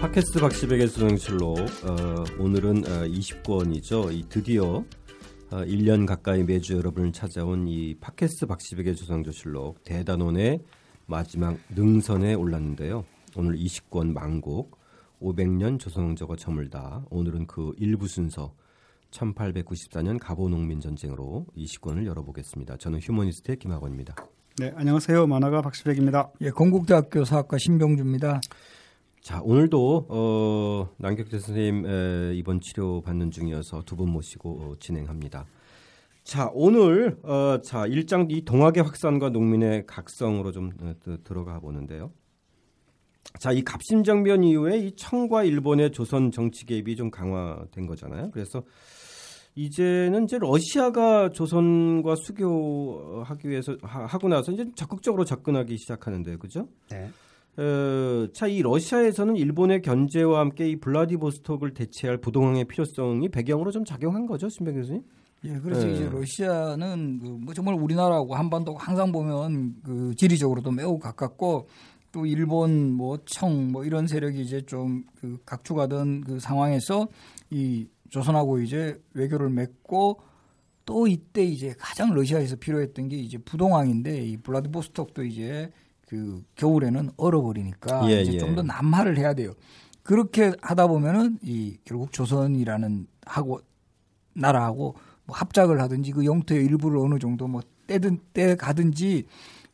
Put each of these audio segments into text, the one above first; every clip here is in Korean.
팟캐스트 박시백의 수능실록 어, 오늘은 어, 20권이죠. 이 드디어 어, 1년 가까이 매주 여러분을 찾아온 이 팟캐스트 박시백의 조상조실록 대단원의 마지막 능선에 올랐는데요. 오늘 20권 망곡 500년 조선왕조가 저물다. 오늘은 그 일부 순서 1894년 가보농민 전쟁으로 20권을 열어보겠습니다. 저는 휴머니스트의 김학원입니다. 네, 안녕하세요. 만화가 박시백입니다. 예, 건국대학교 사학과 신병주입니다. 자, 오늘도 어, 남격재 선생님 에, 이번 치료 받는 중이어서 두 분 모시고 어, 진행합니다. 자, 오늘 어, 자 일장 이 동학의 확산과 농민의 각성으로 좀 어, 들어가 보는데요. 자, 이 갑신정변 이후에 이 청과 일본의 조선 정치 개입이 좀 강화된 거잖아요. 그래서 이제는 이제 러시아가 조선과 수교하기 위해서 하, 고 나서 이제 적극적으로 접근하기 시작하는데, 그죠? 네. 어, 자, 이 러시아에서는 일본의 견제와 함께 이 블라디보스톡을 대체할 부동항의 필요성이 배경으로 좀 작용한 거죠, 신병 교수님? 예, 그래서 네. 이제 러시아는 그뭐 정말 우리나라하고 한반도 항상 보면 그 지리적으로도 매우 가깝고 또 일본 뭐청뭐 이런 세력이 이제 좀 그 각축하던 그 상황에서 이 조선하고 이제 외교를 맺고 또 이때 이제 가장 러시아에서 필요했던 게 이제 부동항인데 이 블라디보스톡도 이제 그 겨울에는 얼어버리니까 예, 이제 예. 좀더 남하를 해야 돼요. 그렇게 하다 보면은 이 결국 조선이라는 하고 나라하고 뭐 합작을 하든지 그 영토의 일부를 어느 정도 뭐 떼든 떼 가든지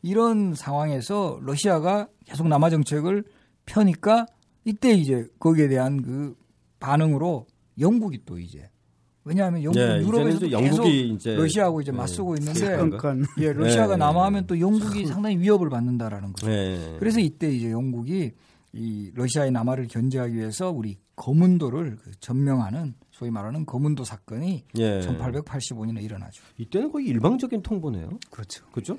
이런 상황에서 러시아가 계속 남하 정책을 펴니까 이때 이제 거기에 대한 그 반응으로 영국이 또 이제 왜냐하면 영국 네, 유럽에서 영국이 이제 러시아하고 이제 맞서고 네, 있는데 그러니까. 예 러시아가 네. 남하하면 또 영국이 상당히 위협을 받는다라는 거죠. 네. 그래서 이때 이제 영국이 이 러시아의 남하를 견제하기 위해서 우리 거문도를 그 점령하는 소위 말하는 거문도 사건이 예. 1885년에 일어나죠. 이때는 거의 일방적인 통보네요. 그렇죠. 그죠?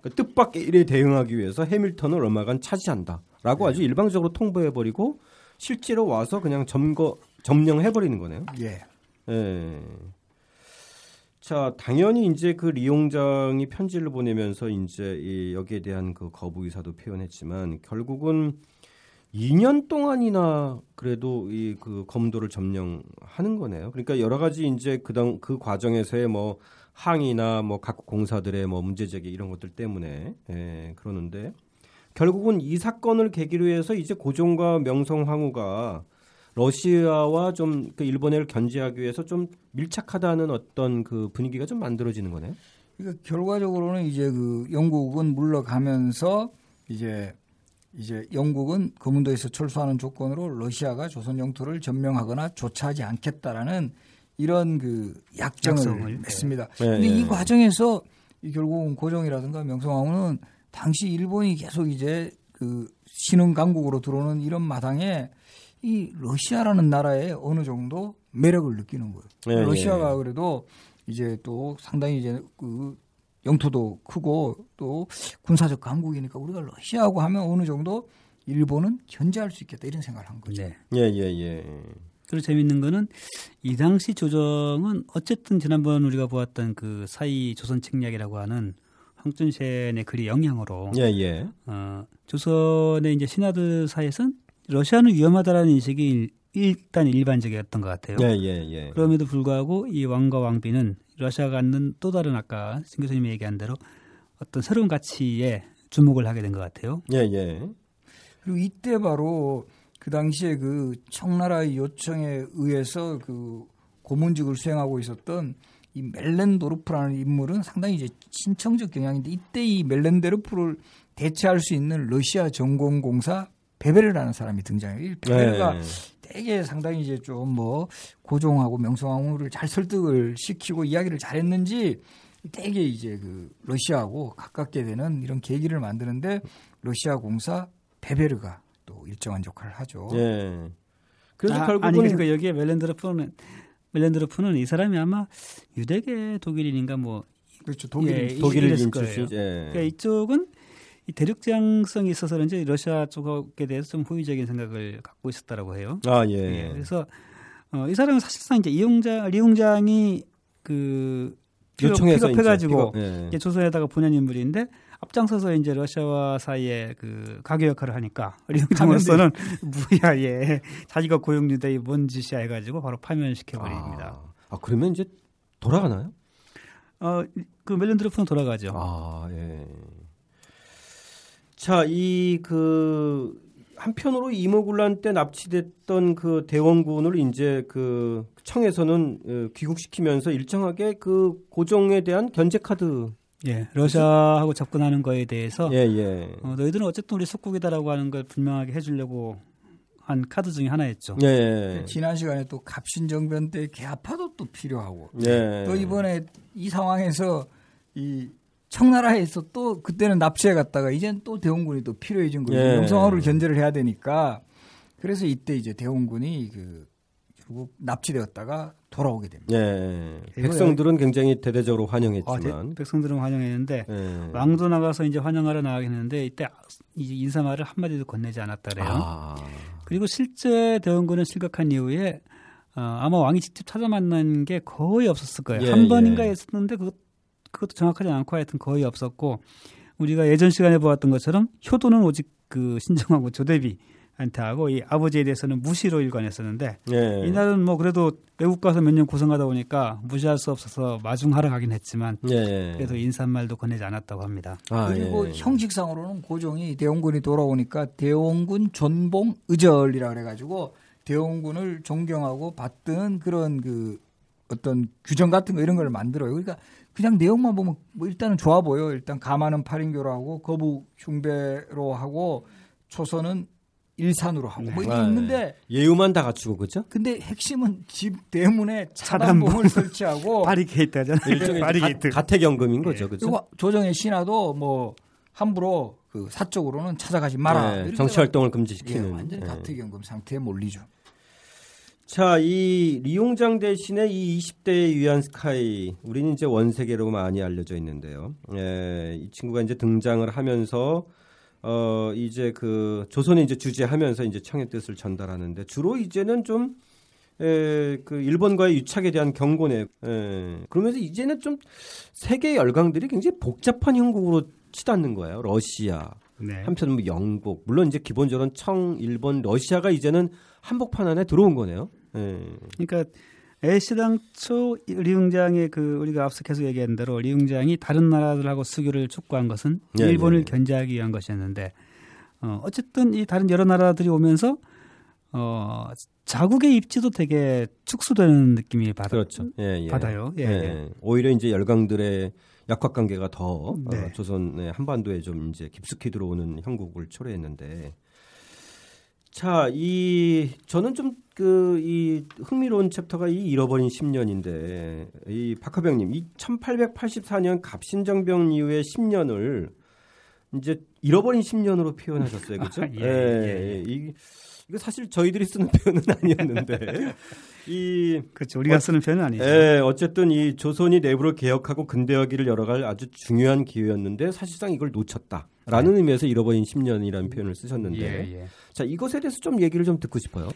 그러니까 뜻밖의 일에 대응하기 위해서 해밀턴을 얼마간 차지한다라고 네. 아주 일방적으로 통보해 버리고 실제로 와서 그냥 점거 점령해 버리는 거네요. 예. 예. 자, 당연히 이제 그 리용장이 편지를 보내면서 이제 이 여기에 대한 그 거부 의사도 표현했지만 결국은 2년 동안이나 그래도 이 그 검도를 점령하는 거네요. 그러니까 여러 가지 이제 그당 그 과정에서의 뭐 항의나 뭐각 공사들의 뭐 문제 제기 이런 것들 때문에 예, 그러는데 결국은 이 사건을 계기로 해서 이제 고종과 명성 황후가 러시아와 좀 그 일본을 견제하기 위해서 좀 밀착하다는 어떤 그 분위기가 좀 만들어지는 거네요. 그러니까 결과적으로는 이제 그 영국은 물러가면서 이제 이제 영국은 거문도에서 철수하는 조건으로 러시아가 조선 영토를 점령하거나 조차하지 않겠다라는 이런 그 약정을, 약속을, 맺습니다. 네. 근데 네. 이 과정에서 이 결국은 고종이라든가 명성황후는 당시 일본이 계속 이제 그 신흥 강국으로 들어오는 이런 마당에 이 러시아라는 나라에 어느 정도 매력을 느끼는 거예요. 예, 러시아가 예. 그래도 이제 또 상당히 이제 그 영토도 크고 또 군사적 강국이니까 우리가 러시아하고 하면 어느 정도 일본은 견제할 수 있겠다 이런 생각을 한 거죠. 네. 예, 예, 예. 그리고 재밌는 거는 이 당시 조정은 어쨌든 지난번 우리가 보았던 그 사이 조선 책략이라고 하는 황준센의 글의 영향으로 예, 예. 어, 조선의 이제 신하들 사이에서는 러시아는 위험하다라는 인식이 일- 일단 일반적이었던 것 같아요. 예, 예, 예. 그럼에도 불구하고 이 왕과 왕비는 러시아가 갖는 또 다른 아까 신 교수님이 얘기한 대로 어떤 새로운 가치에 주목을 하게 된 것 같아요. 예, 예. 그리고 이때 바로 그 당시에 그 청나라의 요청에 의해서 그 고문직을 수행하고 있었던 이 멜렌도르프라는 인물은 상당히 이제 신청적 경향인데 이때 이 멜렌도르프를 대체할 수 있는 러시아 전공공사 베베르라는 사람이 등장해요. 이 베베르가 예. 되게 상당히 이제 좀 뭐 고종하고 명성황후를 잘 설득을 시키고 이야기를 잘했는지 되게 이제 그 러시아하고 가깝게 되는 이런 계기를 만드는데 러시아 공사 베베르가 또 일정한 역할을 하죠. 예. 그래서 아, 결국은 아니 그러니까 여기에 멜렌드르프는 멜렌드르프는 이 사람이 아마 유대계 독일인인가 뭐 그렇죠. 독일인 예, 거예요. 출신. 예. 그러니까 이쪽은 이 대륙 지향성이 있어서 그런지 러시아 쪽에 대해서 좀 호의적인 생각을 갖고 있었다라고 해요. 아, 예, 예. 그래서 어, 이 사람은 사실상 이제 이용자 리용장이 그 요청해서 이제 픽업, 예. 이제 조선에다가 보낸 인물인데 앞장서서 이제 러시아와 사이에 그 가교 역할을 하니까 리용장으로서는 무야에 자기가 고용주다 이뭔 짓이야 해가지고 바로 파면시켜 버립니다. 아, 아, 그러면 이제 돌아가나요? 어그 멜렌드로프는 돌아가죠. 아 예. 자, 이 그 한편으로 이모군란 때 납치됐던 그 대원군을 이제 그 청에서는 어, 귀국시키면서 일정하게 그 고종에 대한 견제 카드 예, 러시아하고 접근하는 거에 대해서 예, 예. 어, 너희들은 어쨌든 우리 속국이다라고 하는 걸 분명하게 해주려고 한 카드 중에 하나였죠. 예. 지난 시간에 또 갑신 정변 때 개파도 또 필요하고 예. 또 이번에 이 상황에서 이 청나라에서 또 그때는 납치해 갔다가 이젠 또 대원군이 또 필요해진 거죠. 예. 영성화를 견제를 해야 되니까 그래서 이때 이제 대원군이 그 결국 납치되었다가 돌아오게 됩니다. 예. 백성들은 굉장히 대대적으로 아, 환영했지만 대- 백성들은 환영했는데 예. 왕도 나가서 이제 환영하러 나가겠는데 이때 이 인사말을 한 마디도 건네지 않았다래요. 아. 그리고 실제 대원군은 실각한 이후에 어, 아마 왕이 직접 찾아 만난 게 거의 없었을 거예요. 예, 한 번인가 예. 했었는데 그것, 그것도 정확하지 않고 하여튼 거의 없었고 우리가 예전 시간에 보았던 것처럼 효도는 오직 그 신정하고 조대비한테 하고 이 아버지에 대해서는 무시로 일관했었는데 예. 이날은 뭐 그래도 외국 가서 몇 년 고생하다 보니까 무시할 수 없어서 마중하러 가긴 했지만 예. 그래도 인사말도 건네지 않았다고 합니다. 아, 그리고 예. 형식상으로는 고종이 대원군이 돌아오니까 대원군 존봉 의절이라 그래가지고 대원군을 존경하고 받드는 그런 그 어떤 규정 같은 거 이런 걸 만들어요. 그러니까 그냥 내용만 보면 뭐 일단은 좋아 보여. 일단 가마는 팔인교로 하고 거부 흉배로 하고 초선은 일산으로 하고 뭐 이게 아, 있는데 예우만 다 갖추고 그죠? 근데 핵심은 집 대문에 차단봉. 차단봉을 설치하고 바리케이트잖아요. 일종의 바리게이트. 가, 가택연금인 거죠, 그죠? 그리고 조정의 신하도 뭐 함부로 그 사적으로는 찾아가지 마라. 예, 이렇게 정치 활동을 예, 금지시키는. 완전히 예. 가택연금 상태에 몰리죠. 자, 이 리용장 대신에 이 20대의 위안 스카이, 우리는 이제 원세계로 많이 알려져 있는데요. 예, 이 친구가 이제 등장을 하면서 어 이제 그 조선이 이제 주재하면서 이제 청의 뜻을 전달하는데 주로 이제는 좀 에, 그 일본과의 유착에 대한 경고네. 에, 그러면서 이제는 좀 세계 열강들이 굉장히 복잡한 형국으로 치닫는 거예요. 러시아, 네. 한편 뭐 영국, 물론 이제 기본적으로 청, 일본, 러시아가 이제는 한복판 안에 들어온 거네요. 예. 그러니까 애시당초 리웅장의 그 우리가 앞서 계속 얘기한 대로 리웅장이 다른 나라들하고 수교를 촉구한 것은 네, 일본을 네. 견제하기 위한 것이었는데 어, 어쨌든 이 다른 여러 나라들이 오면서 어, 자국의 입지도 되게 축소되는 느낌이 받, 그렇죠. 예, 예. 받아요. 예, 예. 예. 오히려 이제 열강들의 약학 관계가 더 네. 어, 조선의 한반도에 좀 이제 깊숙이 들어오는 형국을 초래했는데 자, 이 저는 좀 그 이 흥미로운 챕터가 이 잃어버린 10년인데 이 박하병님 이 1884년 갑신정병 이후의 10년을 이제 잃어버린 10년으로 표현하셨어요, 그렇죠? 예, 예, 이 이거 사실 저희들이 쓰는 표현은 아니었는데 이 그렇죠. 우리가 쓰는 표현은 아니죠. 예, 어쨌든 이 조선이 내부를 개혁하고 근대화기를 열어갈 아주 중요한 기회였는데 사실상 이걸 놓쳤다 라는 의미에서 잃어버린 10년이라는 표현을 쓰셨는데 예, 예. 자 이것에 대해서 좀 얘기를 좀 듣고 싶어요.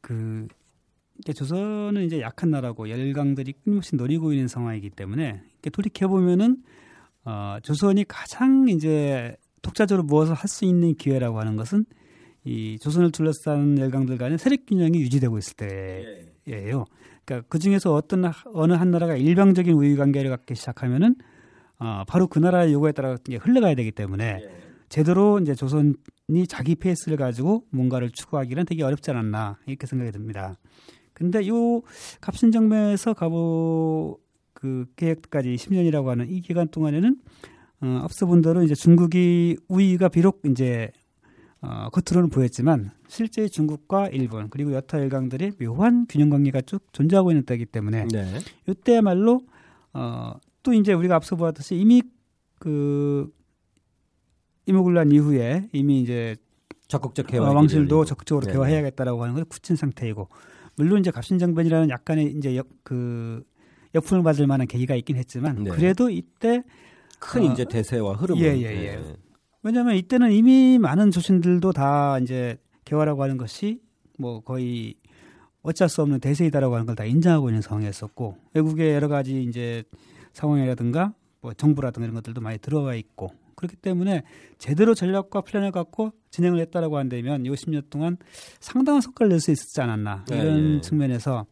그 이제 조선은 이제 약한 나라고 열강들이 끊임없이 노리고 있는 상황이기 때문에 이렇게 돌이켜 보면은 어, 조선이 가장 이제 독자적으로 무엇을 할 수 있는 기회라고 하는 것은 이 조선을 둘러싼 열강들 간의 세력 균형이 유지되고 있을 때예요. 그러니까 그 중에서 어떤 하- 어느 한 나라가 일방적인 우위 관계를 갖기 시작하면은 어, 바로 그 나라의 요구에 따라 흘러가야 되기 때문에 제대로 이제 조선이 자기 페이스를 가지고 뭔가를 추구하기는 되게 어렵지 않았나 이렇게 생각이 듭니다. 근데 요 갑신정변에서 가보 그 계획까지 10년이라고 하는 이 기간 동안에는 어, 앞서 본 대로 이제 중국이 우위가 비록 이제 어, 겉으로는 보였지만 실제 중국과 일본 그리고 여타 열강들이 묘한 균형 관계가 쭉 존재하고 있는 때이기 때문에 네. 이때야말로 어, 또 이제 우리가 앞서 보았듯이 이미 그 이모군란 이후에 이미 이제 적극적 개화 어, 왕실도 적극적으로 네. 개화해야겠다라고 하는 것을 굳힌 상태이고 물론 이제 갑신정변이라는 약간의 이제 역, 그 역풍을 맞을 만한 계기가 있긴 했지만 네. 그래도 이때 큰 어, 이제 대세와 흐름은 예, 예, 예. 왜냐하면 이때는 이미 많은 조신들도 다 이제 개화라고 하는 것이 뭐 거의 어쩔 수 없는 대세이다라고 하는 걸 다 인정하고 있는 상황이었었고 외국의 여러 가지 이제 상황이라든가 뭐 정부라든가 이런 것들도 많이 들어와 있고 그렇기 때문에 제대로 전략과 플랜을 갖고 진행을 했다라고 한다면 이 10년 동안 상당한 성과를 낼 수 있었지 않았나 네, 이런 네. 측면에서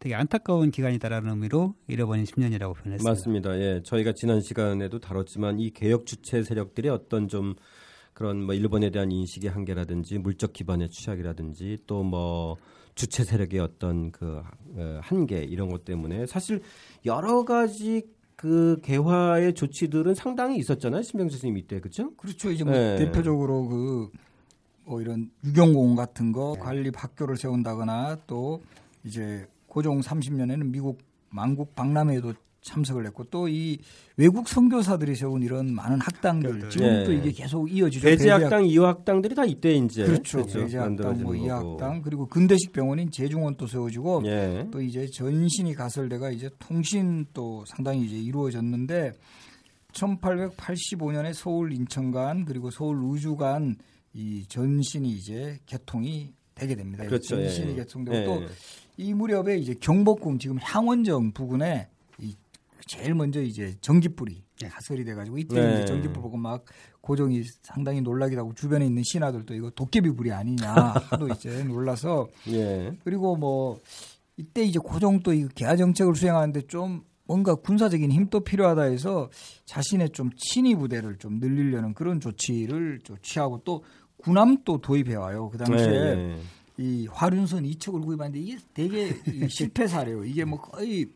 되게 안타까운 기간이다라는 의미로 잃어버린 10년이라고 표현했습니다. 맞습니다. 예, 저희가 지난 시간에도 다뤘지만 이 개혁 주체 세력들의 어떤 좀 그런 뭐 일본에 대한 인식의 한계라든지 물적 기반의 취약이라든지 또 뭐 주체 세력의 어떤 그 어, 한계 이런 것 때문에 사실 여러 가지 그 개화의 조치들은 상당히 있었잖아요. 신병수 선생님 이때 그렇죠? 그렇죠. 이제 뭐 네. 대표적으로 그 뭐 이런 유경공원 같은 거 관리 학교를 세운다거나 또 이제 고종 30년에는 미국 만국 박람회에도 참석을 했고 또 이 외국 선교사들이 세운 이런 많은 학당들 지금도 네. 이게 계속 이어지죠. 배제학당, 이화학당들이 다 이때 이제 그렇죠. 배제학당, 만들어지는 뭐. 이학당 그리고 근대식 병원인 제중원 또 세워지고 예. 또 이제 전신이 가설대가 이제 통신 또 상당히 이제 이루어졌는데 1885년에 서울 인천간 그리고 서울 우주간 이 전신이 이제 개통이 되게 됩니다. 그렇죠. 전신이 예. 개통되고 예. 또이 무렵에 이제 경복궁 지금 향원정 부근에 이 제일 먼저 이제 전기불이 가설이 돼가지고 이때 네. 이제 전기불 보고 막 고종이 상당히 놀라기도 하고 주변에 있는 신하들도 이거 도깨비 불이 아니냐 하도 이제 놀라서 예. 그리고 뭐 이때 이제 고종 또 이 개화 정책을 수행하는데 좀 뭔가 군사적인 힘도 필요하다 해서 자신의 좀 친위 부대를 좀 늘리려는 그런 조치를 좀 취하고 또 군함도 도입해 와요. 그 당시에 예, 예. 이 화륜선 2척을 구입하는데 이게 되게 이 실패 사례예요. 이게 뭐 거의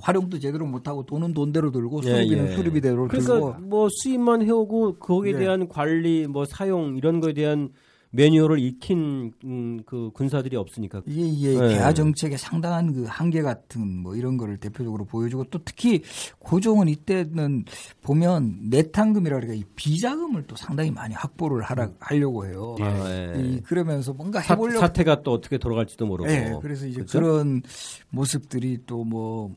활용도 제대로 못하고 돈은 돈대로 들고 예, 수리비는 예. 수리비대로 그러니까 들고 뭐 수입만 해오고 거기에 네. 대한 관리, 뭐 사용 이런 거에 대한 매뉴얼을 익힌 음, 그 군사들이 없으니까. 이게 이게 네. 개화 정책의 상당한 그 한계 같은 뭐 이런 거를 대표적으로 보여주고 또 특히 고종은 이때는 보면 내탕금이라 그러니까 이 비자금을 또 상당히 많이 확보를 하라 하려고 해요. 아, 예. 이 그러면서 뭔가 사, 해보려고 사 태가 또 어떻게 돌아갈지도 모르고. 예, 그래서 이제 그렇죠? 그런 모습들이 또뭐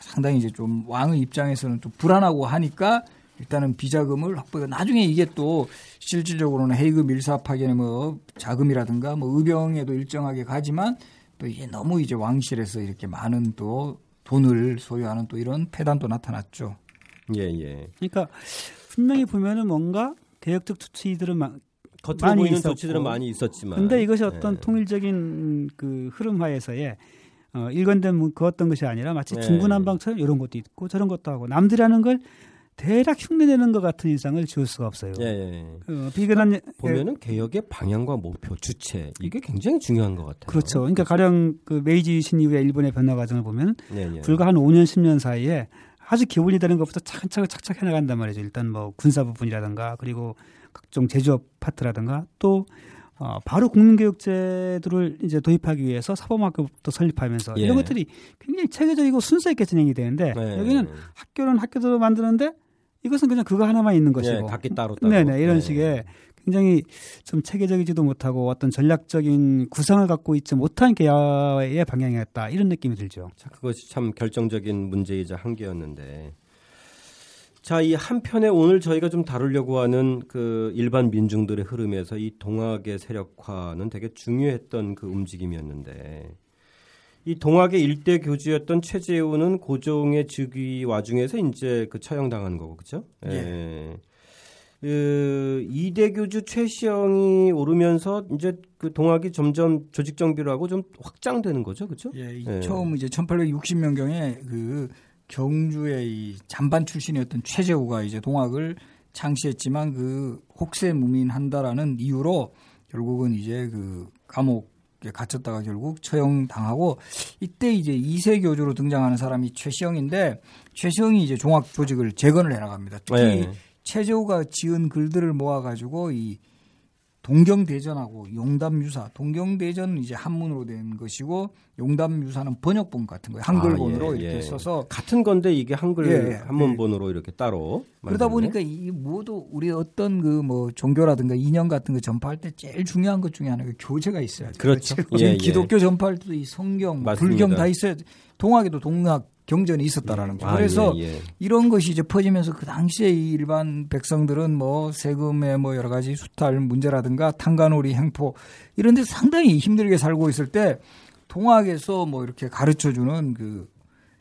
상당히 이제 좀 왕의 입장에서는 좀 불안하고 하니까 일단은 비자금을 확보해 나중에 이게 또 실질적으로는 헤이그 밀사 파견의 뭐 자금이라든가 뭐 의병에도 일정하게 가지만 또 이게 너무 이제 왕실에서 이렇게 많은 또 돈을 소유하는 또 이런 폐단도 나타났죠. 예, 예. 그러니까 분명히 보면은 뭔가 개혁적 조치들은 막 겉으로 많이 보이는 있었고. 조치들은 많이 있었지만. 근데 이것이 어떤 예. 통일적인 그 흐름하에서의 어, 일관된 문- 그 어떤 것이 아니라 마치 네. 중구난방처럼 이런 것도 있고 저런 것도 하고 남들이 하는 걸 대략 흉내내는 것 같은 인상을 지울 수가 없어요. 예, 예. 어, 비근한 예, 보면은 개혁의 방향과 목표, 주체 이게 굉장히 중요한 것 같아요. 그렇죠. 그러니까 가령 그 메이지 유신 이후에 일본의 변화 과정을 보면 예, 예. 불과 한 5년 10년 사이에 아주 기본이 되는 것부터 차근차근 착착 해 나간단 말이죠. 일단 뭐 군사 부분이라든가 그리고 각종 제조업 파트라든가 또 어, 바로 국민교육제도를 이제 도입하기 위해서 사범학교부터 설립하면서 예. 이런 것들이 굉장히 체계적이고 순서 있게 진행이 되는데 네. 여기는 학교는 학교대로 만드는데 이것은 그냥 그거 하나만 있는 것이고 예, 각기 따로 따로. 네네 이런 예. 식의 굉장히 좀 체계적이지도 못하고 어떤 전략적인 구상을 갖고 있지 못한 개화의 방향이었다 이런 느낌이 들죠. 자, 그것이 참 결정적인 문제이자 한계였는데. 자, 이 한편에 오늘 저희가 좀 다루려고 하는 그 일반 민중들의 흐름에서 이 동학의 세력화는 되게 중요했던 그 움직임이었는데 이 동학의 일대 교주였던 최재우는 고종의 즉위 와중에서 이제 그 처형당한 거고 그죠? 예. 그 이대 교주 최시영이 오르면서 이제 그 동학이 점점 조직 정비를 하고 좀 확장되는 거죠, 그죠? 예, 이 예. 처음 이제 1860년경에 그 경주의 이 잔반 출신이었던 최재우가 이제 동학을 창시했지만 그 혹세 무민한다라는 이유로 결국은 이제 그 감옥에 갇혔다가 결국 처형 당하고 이때 이제 이세 교주로 등장하는 사람이 최시영인데 최시영이 이제 종합 조직을 재건을 해나갑니다. 특히 예. 최재우가 지은 글들을 모아가지고 이 동경대전하고 용담유사, 동경대전은 이제 한문으로 된 것이고 용담유사는 번역본 같은 거예요. 한글본으로 아, 예, 이렇게 예. 써서 같은 건데 이게 한글 예, 예. 한문본으로 이렇게 따로 그러다 만들었네. 보니까 이 모두 우리 어떤 그 뭐 종교라든가 이념 같은 거 전파할 때 제일 중요한 것 중에 하나가 교재가 있어야 돼요. 그렇죠. 지금 예, 예. 기독교 전파할 때도 이 성경, 뭐 맞습니다. 불경 다 있어야 돼. 동학에도 동학 경전이 있었다라는 거죠. 아, 그래서 예, 예. 이런 것이 이제 퍼지면서 그 당시에 이 일반 백성들은 뭐 세금의 뭐 여러 가지 수탈 문제라든가 탄간오리 행포 이런 데 상당히 힘들게 살고 있을 때 동학에서 뭐 이렇게 가르쳐 주는 그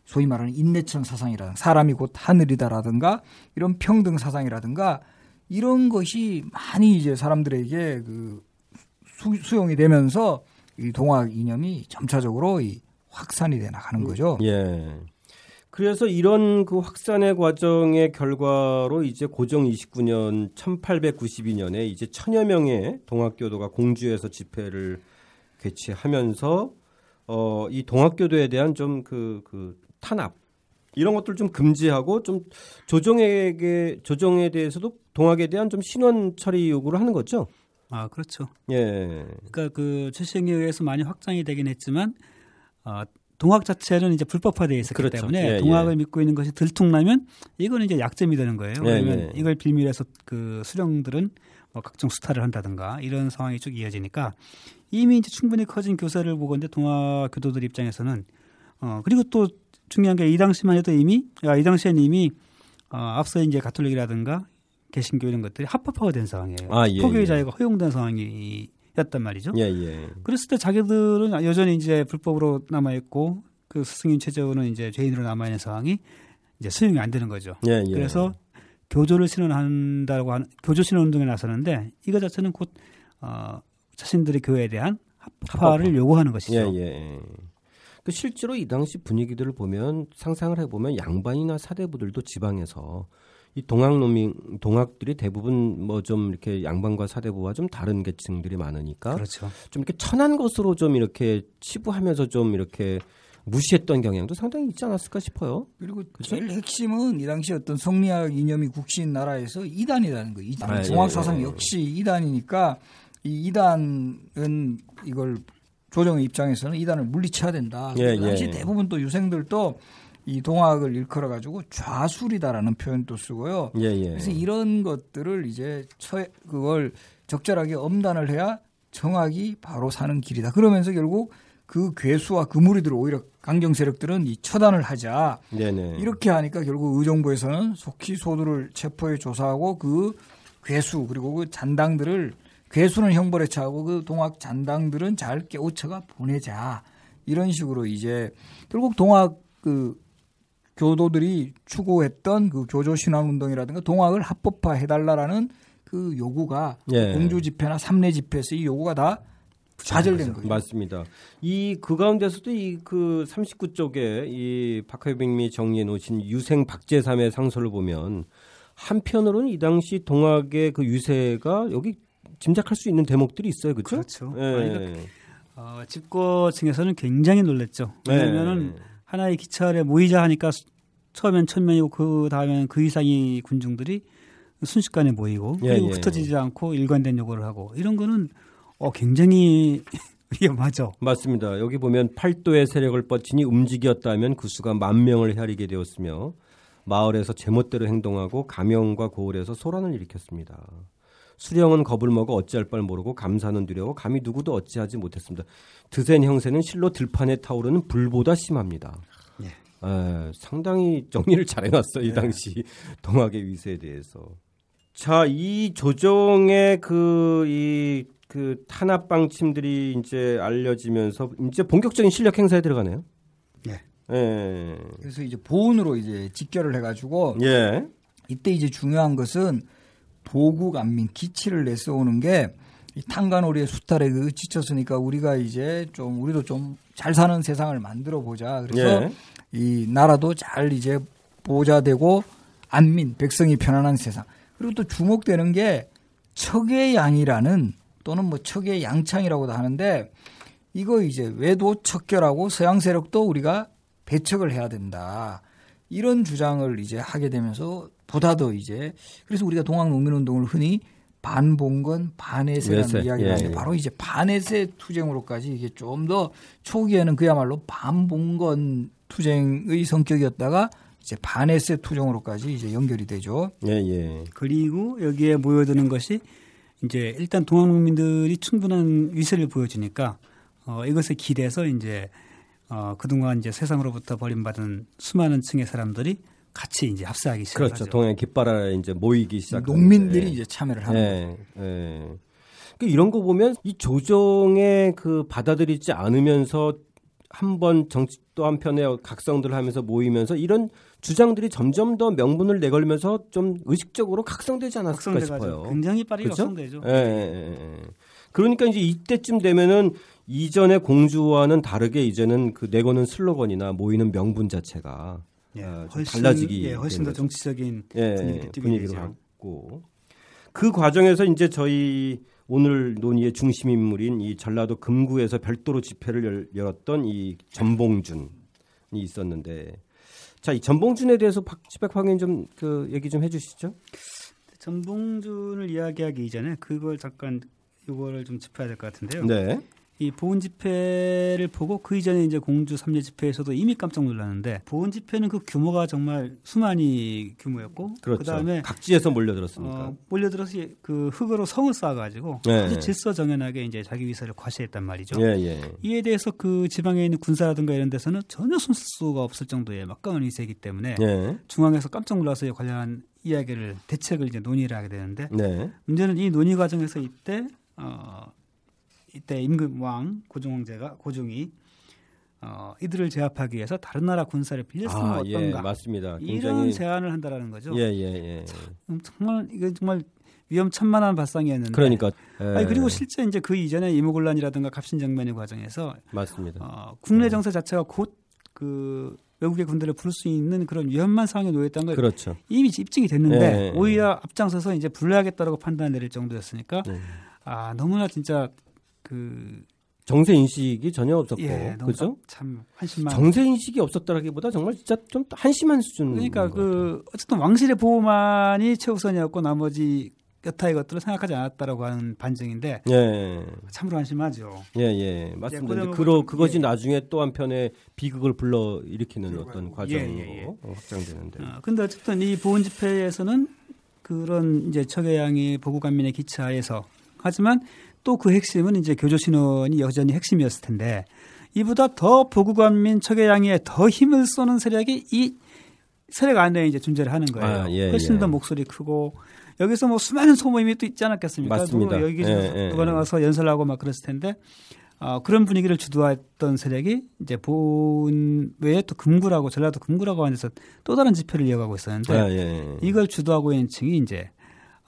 소위 말하는 인내천 사상이라든가 사람이 곧 하늘이다라든가 이런 평등 사상이라든가 이런 것이 많이 이제 사람들에게 그 수, 용이 되면서 이 동학 이념이 점차적으로 이 확산이 돼 나가는 거죠. 예. 그래서 이런 그 확산의 과정의 결과로 이제 고정 29년 1892년에 이제 천여 명의 동학교도가 공주에서 집회를 개최하면서 어, 이 동학교도에 대한 좀 그, 그 탄압 이런 것들 좀 금지하고 좀 조정에게 조정에 대해서도 동학에 대한 좀 신원 처리 요구를 하는 거죠. 아 그렇죠. 예. 그러니까 그 최신에 의해서 많이 확장이 되긴 했지만 어, 동학 자체는 이제 불법화되어 있었기 그렇죠. 때문에 예, 예. 동학을 예. 믿고 있는 것이 들통나면 이거는 이제 약점이 되는 거예요. 예, 그러면 예. 이걸 빌미해서 그 수령들은 뭐 각종 수탈을 한다든가 이런 상황이 쭉 이어지니까 이미 이제 충분히 커진 교사를 보건데 동학 교도들 입장에서는 어 그리고 또 중요한 게 이 당시만 해도 이미 야, 이 당시엔 이미 어, 앞서 이제 가톨릭이라든가 개신교 이런 것들이 합법화가 된 상황이에요. 아, 예, 포교의 예. 자유가 허용된 상황이 었단 말이죠. 예, 예. 그랬을 때 자기들은 여전히 이제 불법으로 남아 있고 그 스승인 최저는 이제 죄인으로 남아 있는 상황이 이제 수용이 안 되는 거죠. 예, 예. 그래서 교조를 신원한다고 하는 교조 신원 운동에 나서는데 이거 자체는 곧 어, 자신들의 교회에 대한 합법화. 요구하는 것이죠. 예, 예. 그 실제로 이 당시 분위기들을 보면 상상을 해보면 양반이나 사대부들도 지방에서 이 동학놈이 동학들이 대부분 뭐 좀 이렇게 양반과 사대부와 좀 다른 계층들이 많으니까 그렇죠. 좀 이렇게 천한 것으로 좀 이렇게 치부하면서 좀 이렇게 무시했던 경향도 상당히 있지 않았을까 싶어요. 그리고 그렇죠? 제일 핵심은 이 당시 어떤 성리학 이념이 국신 나라에서 이단이라는 거예요. 이단. 아, 종학 사상 예, 예. 역시 이단이니까 이 이단은 이걸 조정의 입장에서는 이단을 물리쳐야 된다. 예, 그 당시 예. 대부분 또 유생들도 이 동학을 일컬어 가지고 좌술이다라는 표현도 쓰고요. 예, 예. 그래서 이런 것들을 이제 처 그걸 적절하게 엄단을 해야 정학이 바로 사는 길이다. 그러면서 결국 그 괴수와 그 무리들 오히려 강경 세력들은 이 처단을 하자. 네네. 이렇게 하니까 결국 의정부에서는 속히 소두를 체포해 조사하고 그 괴수 그리고 그 잔당들을 괴수는 형벌에 처하고 그 동학 잔당들은 잘 깨우쳐가 보내자. 이런 식으로 이제 결국 동학 그 교도들이 추구했던 그 교조 신앙 운동이라든가 동학을 합법화 해달라라는 그 요구가 예. 공주 집회나 삼례 집회에서 이 요구가 다 좌절된 거예요. 맞습니다. 이 그 가운데서도 이 그 39쪽에 이 박하빈님이 정리해 놓으신 유생 박제삼의 상소를 보면 한편으로는 이 당시 동학의 그 유세가 여기 짐작할 수 있는 대목들이 있어요, 그렇죠? 그렇죠. 예. 어, 집거층에서는 굉장히 놀랐죠. 왜냐하면은 예. 하나의 기차에 모이자 하니까 처음엔 천 명이고 그 다음엔 그 이상의 군중들이 순식간에 모이고 예, 그리고 예, 흩어지지 않고 일관된 요구를 하고 이런 거는 어 굉장히 위험하죠. 맞습니다. 여기 보면 팔도의 세력을 뻗치니 움직였다면 그 수가 만 명을 헤아리게 되었으며 마을에서 제멋대로 행동하고 가명과 고을에서 소란을 일으켰습니다. 수령은 겁을 먹어 어찌할 바를 모르고 감사는 두려워 감히 누구도 어찌하지 못했습니다. 드센 형세는 실로 들판에 타오르는 불보다 심합니다. 예. 에, 상당히 정리를 잘 해놨어요. 이 예. 당시 동학의 위세에 대해서. 자, 이 조정의 그, 이, 그 탄압 방침들이 이제 알려지면서 이제 본격적인 실력 행사에 들어가네요. 예. 예. 그래서 이제 보훈으로 이제 직결을 해가지고. 예. 이때 이제 중요한 것은 보국 안민 기치를 내세우는 게 이 탄간오리의 수탈에 그 지쳤으니까 우리가 이제 좀 우리도 좀 잘 사는 세상을 만들어 보자. 그래서 예. 이 나라도 잘 이제 보좌되고 안민 백성이 편안한 세상. 그리고 또 주목되는 게 척의 양이라는 또는 뭐 척의 양창이라고도 하는데 이거 이제 외도 척결하고 서양 세력도 우리가 배척을 해야 된다. 이런 주장을 이제 하게 되면서 보다 더 이제 그래서 우리가 동학 농민 운동을 흔히 반봉건 반해세라는 이야기를 예, 예. 바로 이제 반해세 투쟁으로까지 이게 좀 더 초기에는 그야말로 반봉건 투쟁의 성격이었다가 이제 반해세 투쟁으로까지 이제 연결이 되죠. 예, 예. 그리고 여기에 모여드는 것이 이제 일단 동학농민들이 충분한 위세를 보여주니까 어, 이것에 기대서 이제 어, 그동안 이제 세상으로부터 버림받은 수많은 층의 사람들이 같이 이제 합사하기 시작하죠. 그렇죠. 동해 깃발에 이제 모이기 시작. 농민들이 네. 이제 참여를 하는 네. 거예요. 네. 그 이런 거 보면 이 조정에 그 받아들이지 않으면서 한번 정치 또 한편에 각성들 하면서 모이면서 이런 주장들이 점점 더 명분을 내걸면서 좀 의식적으로 각성되지 않았을까 싶어요. 굉장히 빠르게 그렇죠? 각성되죠. 예, 예, 예. 그러니까 이제 이때쯤 되면은 이전의 공주와는 다르게 이제는 그 내거는 슬로건이나 모이는 명분 자체가 예, 아, 좀 훨씬, 달라지기 예, 훨씬 더 거죠. 정치적인 예, 분위기를 분위기로 되죠. 갖고 그 과정에서 이제 저희 오늘 논의의 중심 인물인 이 전라도 금구에서 별도로 집회를 열, 열었던 이 전봉준이 있었는데 자, 이 전봉준에 대해서 박지백 황인 좀 그 얘기 좀 해주시죠. 전봉준을 이야기하기 이전에 그걸 잠깐 이거를 좀 짚어야 될 것 같은데요. 네, 이 보훈 집회를 보고 그 이전에 이제 공주 삼례 집회에서도 이미 깜짝 놀랐는데 보훈 집회는 그 규모가 정말 수만이 규모였고 그렇죠. 다음에 각지에서 몰려들었으니까. 어, 몰려들어서 그 흙으로 성을 쌓아가지고 네. 아주 질서정연하게 이제 자기 위세를 과시했단 말이죠. 예, 예. 이에 대해서 그 지방에 있는 군사라든가 이런 데서는 전혀 손쓸 수가 없을 정도의 막강한 위세이기 때문에 예. 중앙에서 깜짝 놀라서 이 관련한 이야기를 대책을 이제 논의를 하게 되는데 네. 문제는 이 논의 과정에서 이때 어 이때 임금왕 고종왕제가 고종이 어 이들을 제압하기 위해서 다른 나라 군사를 빌렸으면 아, 예, 어떤가 맞습니다. 이런 굉장히 제안을 한다라는 거죠. 예, 예, 예. 음, 정말 이게 정말 위험천만한 발상이었는데. 그러니까 예, 아니 그리고 실제 이제 그 이전에 이모곤란이라든가 갑신정변의 과정에서 맞습니다. 어, 국내 정세 자체가 곧 그 외국의 군대를 부를 수 있는 그런 위험한 상황에 놓였다는 걸 그렇죠. 이미 입증이 됐는데 예. 오히려 앞장서서 이제 불러야겠다라고 판단 내릴 정도였으니까 네. 아 너무나 진짜 그 정세 인식이 전혀 없었고, 예, 그죠? 참 한심한. 정세 인식이 없었다라기보다 정말 진짜 좀 한심한 수준. 그러니까 그 어쨌든 왕실의 보호만이 최우선이었고 나머지 여타의 것들을 생각하지 않았다라고 하는 반증인데 예, 참으로 한심하죠. 예, 예, 맞습니다. 그 점은 그러 좀- 그것이 예. 나중에 또 한편에 비극을 불러 일으키는. 어떤 예, 과정으로 예, 예. 어, 확장되는데. 어, 근데 어쨌든 이 보훈 집회에서는 그런 이제 척의양이 보국간민의 기차에서 하지만 또 그 핵심은 이제 교조 신원이 여전히 핵심이었을 텐데 이보다 더 보국간민 척의 양에 더 힘을 쏘는 세력이 이 세력 안에 이제 존재를 하는 거예요. 아, 예, 훨씬 예. 더 목소리 크고 여기서 뭐 수많은 소모임이 또 있지 않았겠습니까? 맞습니다. 누구 여기 예, 예, 누가 예. 나가서 연설하고 막 그랬을 텐데 어, 그런 분위기를 주도했던 세력이 이제 보훈 외에 또 금구라고 전라도 금구라고 하는 데서 또 다른 집회를 이어가고 있었는데 아, 예. 이걸 주도하고 있는 층이 이제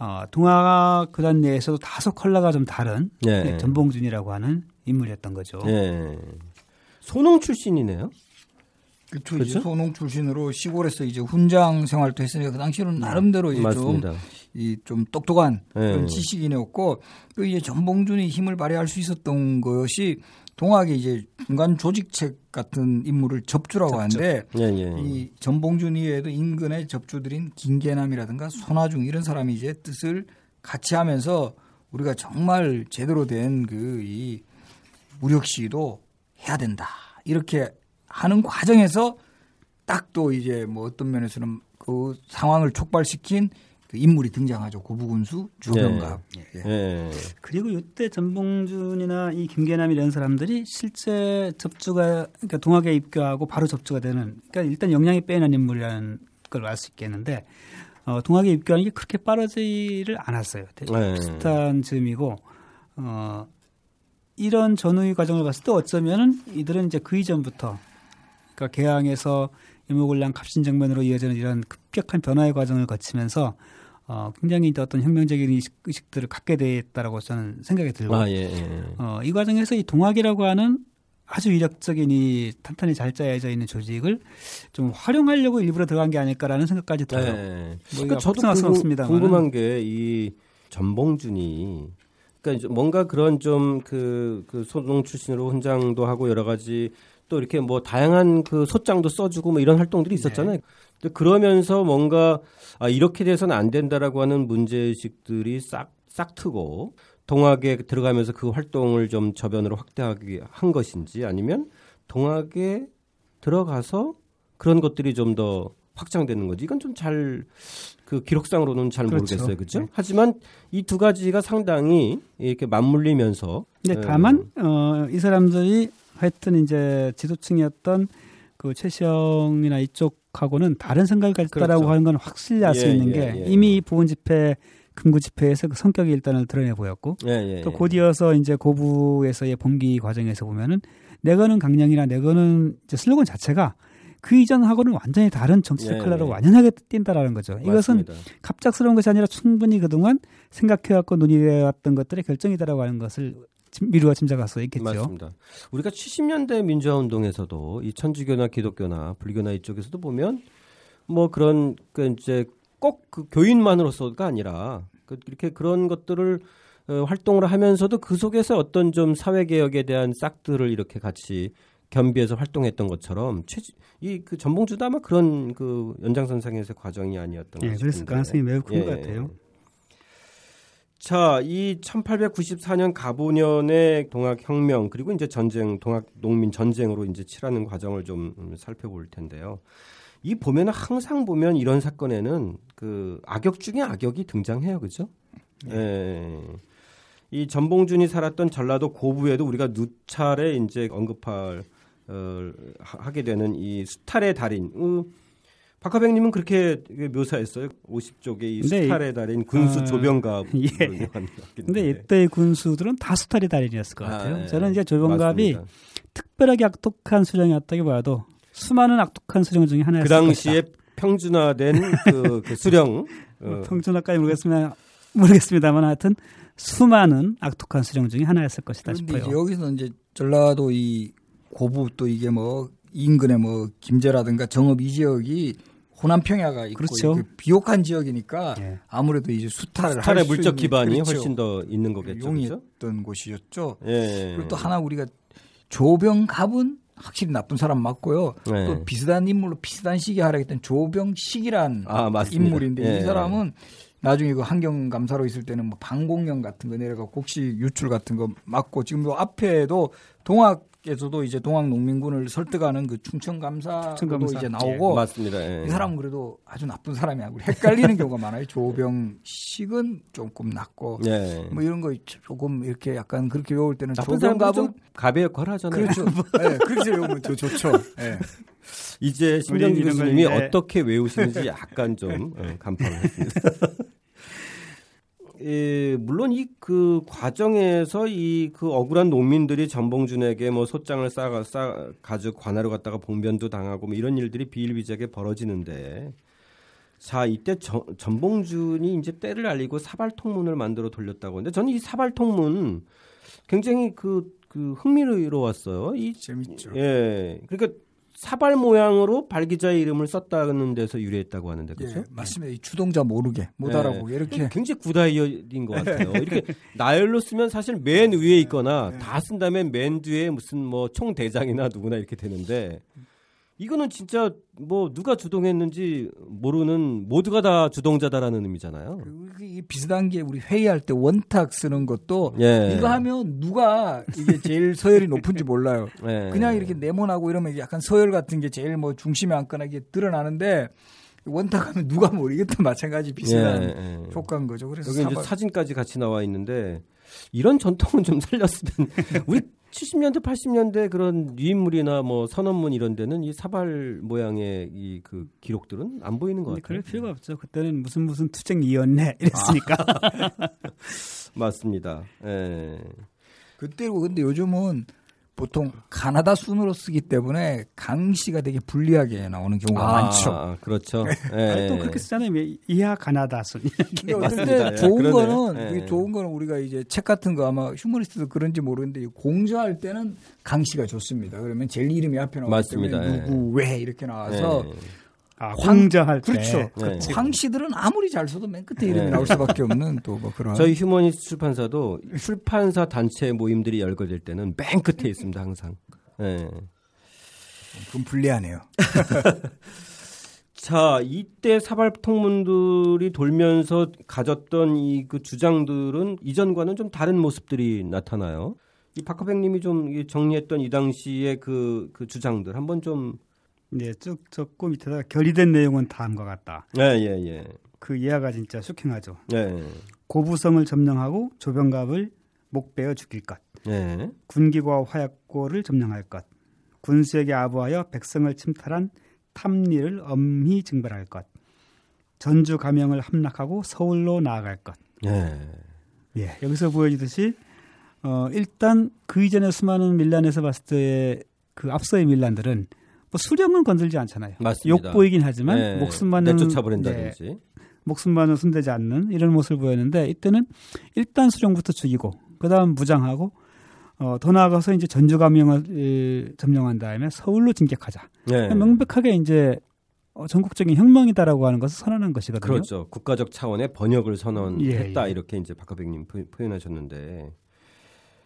어, 동아 그단 내에서도 다소 컬러가 좀 다른 예. 네, 전봉준이라고 하는 인물이었던 거죠. 예. 소농 출신이네요. 그렇죠. 그렇죠? 이제 소농 출신으로 시골에서 이제 훈장 생활도 했으니까 그 당시에는 나름대로 이제 좀 맞습니다. 이좀 똑똑한 그런 예. 지식인이었고 또 이제 전봉준이 힘을 발휘할 수 있었던 것이 동학의 이제 중간 조직책 같은 인물을 접주라고 하는데 예, 예. 이 전봉준 이외에도 인근의 접주들인 김계남이라든가 손아중 이런 사람이 이제 뜻을 같이 하면서 우리가 정말 제대로 된 그 이 무력 시위도 해야 된다 이렇게 하는 과정에서 딱 또 이제 뭐 어떤 면에서는 그 상황을 촉발시킨 그 인물이 등장하죠 고부군수 조병갑. 예. 예. 그리고 이때 전봉준이나 이 김계남 이런 사람들이 실제 접주가 그러니까 동학에 입교하고 바로 접주가 되는 그러니까 일단 영향이 빼는 인물이라는 걸 알 수 있겠는데 어, 동학에 입교하는 게 그렇게 빠르지를 않았어요. 되게 네. 비슷한 즈음이고 어, 이런 전후의 과정을 봤을 때 어쩌면은 이들은 이제 그 이전부터 그러니까 개항에서 이모곤란 갑신정변으로 이어지는 이런 급격한 변화의 과정을 거치면서 어, 굉장히 어떤 혁명적인 의식, 의식들을 갖게 됐다라고 저는 생각이 들고 아, 예, 예. 어, 이 과정에서 이 동학이라고 하는 아주 위력적인 이 탄탄히 잘 짜여져 있는 조직을 좀 활용하려고 일부러 들어간 게 아닐까라는 생각까지 들어요. 네. 뭐 그러니까 저도 궁금. 궁금한 게 이 전봉준이 그러니까 이제 뭔가 그런 좀그 그 소농 출신으로 훈장도 하고 여러 가지 또 이렇게 뭐 다양한 그 소장도 써주고 뭐 이런 활동들이 있었잖아요. 근데 그러면서 뭔가 아 이렇게 돼서는 안 된다라고 하는 문제의식들이 싹 싹 트고 동학에 들어가면서 그 활동을 좀 저변으로 확대하기 한 것인지 아니면 동학에 들어가서 그런 것들이 좀 더 확장되는 거지. 이건 좀 잘 그 기록상으로는 잘 그렇죠. 모르겠어요. 그렇죠? 네. 하지만 이 두 가지가 상당히 이렇게 맞물리면서 근데 예. 다만 어, 이 사람들이 하여튼 이제 지도층이었던 그 최시영이나 이쪽 하고는 다른 생각을 가졌다라고 그렇죠. 하는 건 확실히 알수 예, 있는 예, 게 예. 이미 보훈 집회 금구 집회에서 그 성격이 일단은 드러내 보였고 예, 예, 또 예. 곧이어서 이제 고부에서의 봉기 과정에서 보면은 내거는 강령이나 내거는 이제 슬로건 자체가 그 이전하고는 완전히 다른 정치적 예, 컬러로 예. 완연하게 띈다라는 거죠. 이것은 맞습니다. 갑작스러운 것이 아니라 충분히 그동안 생각해왔고 논의해왔던 것들의 결정이다라고 하는 것을 침- 미루어 짐작할 수 있겠죠. 맞습니다. 우리가 70년대 민주화 운동에서도 이 천주교나 기독교나 불교나 이쪽에서도 보면 뭐 그런 그 이제 꼭 그 교인만으로서가 아니라 그 이렇게 그런 것들을 어, 활동을 하면서도 그 속에서 어떤 좀 사회 개혁에 대한 싹들을 이렇게 같이 겸비해서 활동했던 것처럼 이그 전봉주도 아마 그런 그 연장선상에서 과정이 아니었던 예, 것 그랬을 싶은데. 가능성이 매우 큰 예. 것 같아요. 자, 이 1894년 가보년의 동학혁명 그리고 이제 전쟁, 동학농민 전쟁으로 이제 치라는 과정을 좀 음, 살펴볼 텐데요. 이 보면은 항상 보면 이런 사건에는 그 악역 중에 악역이 등장해요, 그죠? 예. 이 전봉준이 살았던 전라도 고부에도 우리가 누차례 이제 언급할 어, 하- 하게 되는 이 수탈의 달인. 어, 박하백님은 그렇게 묘사했어요. 50쪽의 이 수탈의 달인 군수 아, 조병갑. 예. 근데 이때의 군수들은 다 수탈의 달인이었을 것 같아요. 아, 예. 저는 이제 조병갑이 맞습니다. 특별하게 악독한 수령이었다기보다도 수많은 악독한 수령 중에 그 하나였을 당시에 것이다. 평준화된 그, 그 수령. 어, 평준화까지 모르겠으면 모르겠습니다만 하여튼 수많은 악독한 수령 중에 하나였을 것이다 이제 싶어요. 여기서 이제 전라도 이 고부 또 이게 뭐 인근에 뭐 김제라든가 정읍 이 지역이 호남 평야가 있고 그렇죠. 비옥한 지역이니까 예. 아무래도 이제 수탈을 수탈의 물적 기반이 그렇죠. 훨씬 더 있는 거겠죠. 그렇죠? 용이었던 곳이었죠. 예. 그리고 또 하나 우리가 조병갑은 확실히 나쁜 사람 맞고요. 네. 또 비슷한 인물로 비슷한 시기에 활약했던 조병식이란 아. 인물인데 예. 이 사람은 나중에 그 환경 감사로 있을 때는 뭐 방공령 같은 거 내려가 곡식 유출 같은 거 막고 지금 뭐 앞에도 동학 에서도 이제 동학 농민군을 설득하는 그 충청 감사도 충청감사. 이제 나오고 맞습니다. 예. 이 사람은 그래도 아주 나쁜 사람이야. 우리 헷갈리는 경우가 많아요. 조병식은 조금 낫고 예. 뭐 이런 거 조금 이렇게 약간 그렇게 외울 때는 조병갑은 좀 가베 역할 하잖아요. 그렇죠. 네, 그렇게 외우면 더 좋죠. 네. 이제 걸 교수님이 어떻게 외우시는지 약간 좀 어, 간파를 했습니다. 예, 물론 이 그 과정에서 이 그 억울한 농민들이 전봉준에게 뭐 소장을 싸가 싸 가지고 관하로 갔다가 봉변도 당하고 뭐 이런 일들이 비일비재하게 벌어지는데 자 이때 전, 전봉준이 이제 때를 알리고 사발통문을 만들어 돌렸다고 하는데 저는 이 사발통문 굉장히 그, 그 흥미로웠어요. 이 재밌죠. 예. 그러니까 사발 모양으로 발 기자의 이름을 썼다는 데서 유래했다고 하는데 그렇죠? 예, 맞습니다. 이 주동자 모르게 못 네. 알아보게 이렇게 굉장히 구다이어인 것 같아요. 이렇게 나열로 쓰면 사실 맨 위에 있거나 네. 다쓴 다음에 맨 뒤에 무슨 뭐 총대장이나 누구나 이렇게 되는데 이거는 진짜 뭐 누가 주동했는지 모르는 모두가 다 주동자다라는 의미잖아요. 이 비슷한 게 우리 회의할 때 원탁 쓰는 것도 예. 이거 하면 누가 이게 제일 서열이 높은지 몰라요. 예. 그냥 이렇게 네모나고 이러면 약간 서열 같은 게 제일 뭐 중심에 앉거나 이게 드러나는데 원탁하면 누가 모르겠다 마찬가지 비슷한 예, 예. 효과인 거죠. 그래서 여기 이제 사발- 사진까지 같이 나와 있는데 이런 전통은 좀 살렸으면 우리 70년대 80년대 그런 유인물이나 뭐 선언문 이런 데는 이 사발 모양의 이 그 기록들은 안 보이는 것 같아요. 그럴 필요가 없죠. 그때는 무슨 무슨 투쟁이었네 이랬으니까. 맞습니다. 예. 그때고 근데 요즘은 보통 가나다 순으로 쓰기 때문에 강씨가 되게 불리하게 나오는 경우가 많죠. 아, 그렇죠. 아니, 예. 또 그렇게 쓰잖아요. 왜 이하 가나다 순. 근데 어떨 맞습니다. 때 예, 좋은. 거는 예. 좋은 거는 우리가 이제 책 같은 거 아마 휴머니스트도 그런지 모르는데 공저할 때는 강씨가 좋습니다. 그러면 제일 이름이 앞에 나오기 맞습니다. 때문에 예. 누구 왜 이렇게 나와서 예. 아, 황- 공저할 때. 그렇죠. 네. 황씨들은 아무리 잘 써도 맨 끝에 이름이 네. 나올 수밖에 없는 또 뭐 그런 저희 휴머니스트 출판사도 출판사 단체 모임들이 열거될 때는 맨 끝에 있습니다 항상. 예. 그건 불리하네요. 자, 이때 사발 통문들이 돌면서 가졌던 이 그 주장들은 이전과는 좀 다른 모습들이 나타나요. 이 박하백님이 좀이 정리했던 이 당시의 그, 그 주장들 한번 좀 네, 쭉 적고 밑에다가 결의된 내용은 다음과 같다. 예, 예, 예. 그 이하가 진짜 쇼킹하죠. 예. 고부성을 점령하고 조병갑을 목 베어 죽일 것. 예. 군기과 화약고를 점령할 것. 군수에게 아부하여 백성을 침탈한 탐리를 엄히 징벌할 것. 전주 가명을 함락하고 서울로 나아갈 것. 예. 예, 여기서 보여지듯이 어, 일단 그 이전에 수많은 밀란에서 봤을 때그 앞서의 밀란들은 뭐 수령은 건들지 않잖아요. 맞습니다. 욕보이긴 하지만 네. 목숨만은 내쫓아버린다든지. 네, 목숨만은 손대지 않는 이런 모습을 보였는데 이때는 일단 수령부터 죽이고 그다음 무장하고 어, 더 나아가서 이제 전주 감영을 에, 점령한 다음에 서울로 진격하자. 네. 명백하게 이제 어, 전국적인 혁명이다라고 하는 것을 선언한 것이거든요. 그렇죠. 국가적 차원의 번역을 선언했다 예, 예. 이렇게 이제 박하백님 표- 표현하셨는데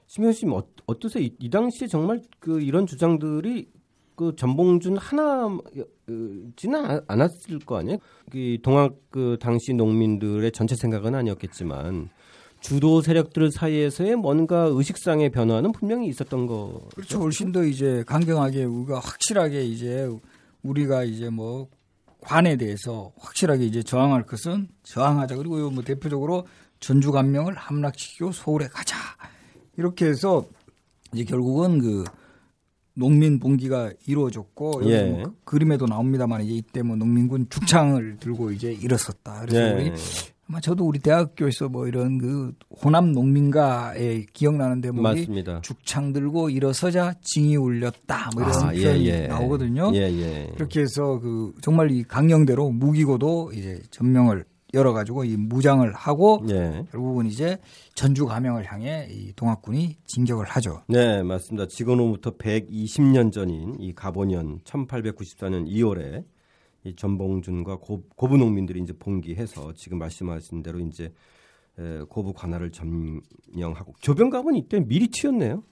심현 씨 어, 어떠세요? 이, 이 당시에 정말 그 이런 주장들이 그 전봉준 하나지는 않았을 거 아니에요? 그 동학 그 당시 농민들의 전체 생각은 아니었겠지만 주도 세력들 사이에서의 뭔가 의식상의 변화는 분명히 있었던 거. 그렇죠. 훨씬 더 이제 강경하게 우리가 확실하게 이제 우리가 이제 뭐 관에 대해서 확실하게 이제 저항할 것은 저항하자. 그리고 뭐 대표적으로 전주 감명을 함락시키고 서울에 가자. 이렇게 해서 이제 결국은 그 농민 봉기가 이루어졌고 여기 예. 뭐 그- 그림에도 나옵니다만 이제 이때 뭐 농민군 죽창을 들고 이제 일었었다. 그래서 예. 우리 아마 저도 우리 대학교에서 뭐 이런 그 호남 농민가에 기억나는 대목이 맞습니다. 죽창 들고 일어서자 징이 울렸다 뭐 이런 아, 표현이 나오거든요. 예, 예. 그렇게 해서 그 정말 이 강령대로 무기고도 이제 전명을 열어가지고 이 무장을 하고 예. 결국은 이제 전주 감영을 향해 이 동학군이 진격을 하죠. 네, 맞습니다. 지금으로부터 120년 전인 이 가보년 1894년 2월에 이 전봉준과 고, 고부 농민들이 이제 봉기해서 지금 말씀하신 대로 이제 에, 고부 관할을 점령하고 조병갑은 이때 미리 튀었네요.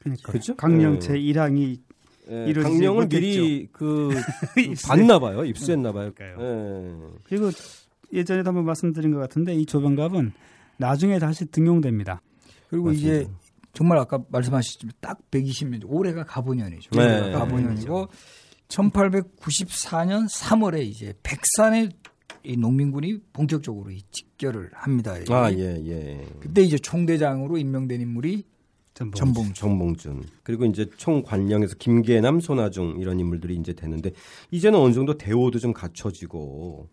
그러니까 그렇죠? 강령 예. 제 1항이 예, 강령을 못했죠. 미리 그 입수해. 봤나 봐요. 입수했나 봐요. 예. 그리고 예전에도 한번 말씀드린 것 같은데 이 조병갑은 나중에 다시 등용됩니다. 그리고 맞습니다. 이제 정말 아까 말씀하셨지만 딱 120년 올해가 가보년이죠. 네. 가보년이고 1894년 3월에 이제 백산에 이 농민군이 본격적으로 이 직결을 합니다. 아, 예, 예. 그때 이제 총대장으로 임명된 인물이 전봉. 전봉 정봉준 그리고 이제 총관령에서 김계남, 손아중 이런 인물들이 이제 되는데 이제는 어느 정도 대우도 좀 갖춰지고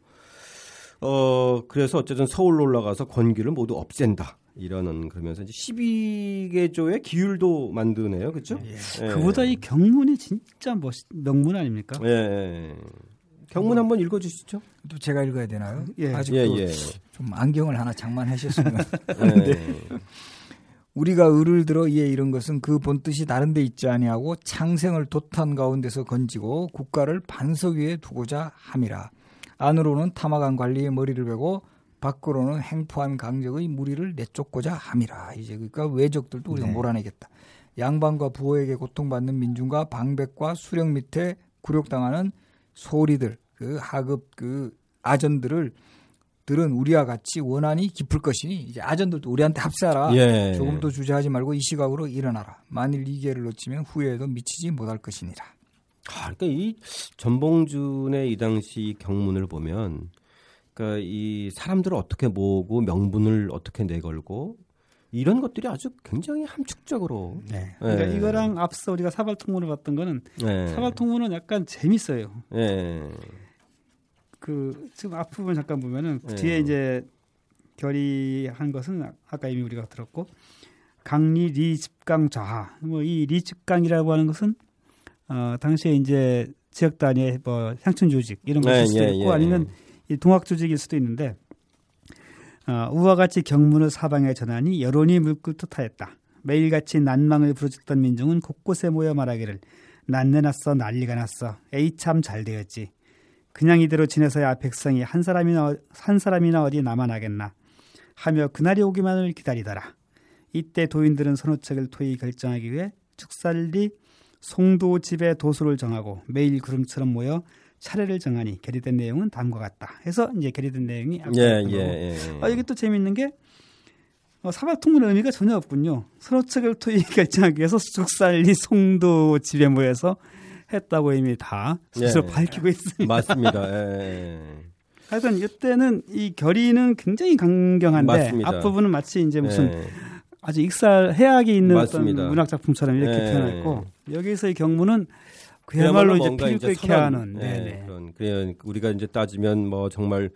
어 그래서 어쨌든 서울로 올라가서 권기를 모두 없앤다 이러는 그러면서 이제 12개조의 기율도 만드네요, 그렇죠? 예. 그보다 이 경문이 진짜 멋 명문 아닙니까? 예, 예. 경문 한번 읽어 주시죠. 또 제가 읽어야 되나요? 예. 아직도 예, 예. 좀 안경을 하나 장만하셨으면 예. 우리가 을을 들어 이에 이런 것은 그 본뜻이 다른 데 있지 아니하고 창생을 도탄 가운데서 건지고 국가를 반석 위에 두고자 함이라. 안으로는 탐악한 관리의 머리를 베고 밖으로는 행포한 강적의 무리를 내쫓고자 함이라. 이제 그러니까 외적들도 우리가 네. 몰아내겠다. 양반과 부호에게 고통받는 민중과 방백과 수령 밑에 굴욕당하는 소리들, 그 하급 그 아전들을 들은 우리와 같이 원한이 깊을 것이니 이제 아전들도 우리한테 합세하라. 예. 조금도 주저하지 말고 이 시각으로 일어나라. 만일 이 기회를 놓치면 후회에도 미치지 못할 것이니라. 아, 그러니까 이 전봉준의 이 당시 경문을 보면, 그러니까 이 사람들을 어떻게 모으고 명분을 어떻게 내걸고 이런 것들이 아주 굉장히 함축적으로. 네. 그러니까 예. 이거랑 앞서 우리가 사발통문을 봤던 거는 예. 사발통문은 약간 재밌어요. 예. 그 지금 앞부분 잠깐 보면은 예. 뒤에 이제 결의한 것은 아까 이미 우리가 들었고 강리 리집강 좌하 뭐 이 리집강이라고 하는 것은 어 당시에 이제 지역 단위의 뭐 향촌 조직 이런 것일 예, 수도 예, 있고 예. 아니면 이 동학 조직일 수도 있는데 어, 우와 같이 경문을 사방에 전하니 여론이 물결 듯하였다. 매일같이 난망을 부르짖던 민중은 곳곳에 모여 말하기를 난내 났어 난리가 났어 에이 참 잘 되었지 그냥 이대로 지내서야 백성이 한 사람이나 어- 한 사람이나 어디 남아나겠나 하며 그날이 오기만을 기다리더라. 이때 도인들은 선호책을 토의 결정하기 위해 축살리 송도 집에 도수를 정하고 매일 구름처럼 모여 차례를 정하니 결의된 내용은 다음과 같다. 해서 이제 결의된 내용이 예, 예, 거고. 예. 아, 이게 또 재밌는 게 어, 사발통문의 의미가 전혀 없군요. 선호책을 토의 결정하기 위해서 죽살리 송도 집에 모여서 했다고 이미 다 스스로 예. 밝히고 있습니다. 맞습니다. 예. 하여튼 이때는 이 결의는 굉장히 강경한데 맞습니다. 앞부분은 마치 이제 무슨 예. 아주 익살 해악이 있는 맞습니다. 어떤 문학 작품처럼 이렇게 예. 표현했고 여기서의 경문은 그야말로 이제 뭔가 피를 끓게 하는 예, 네네. 그런 그냥 우리가 이제 따지면 뭐 정말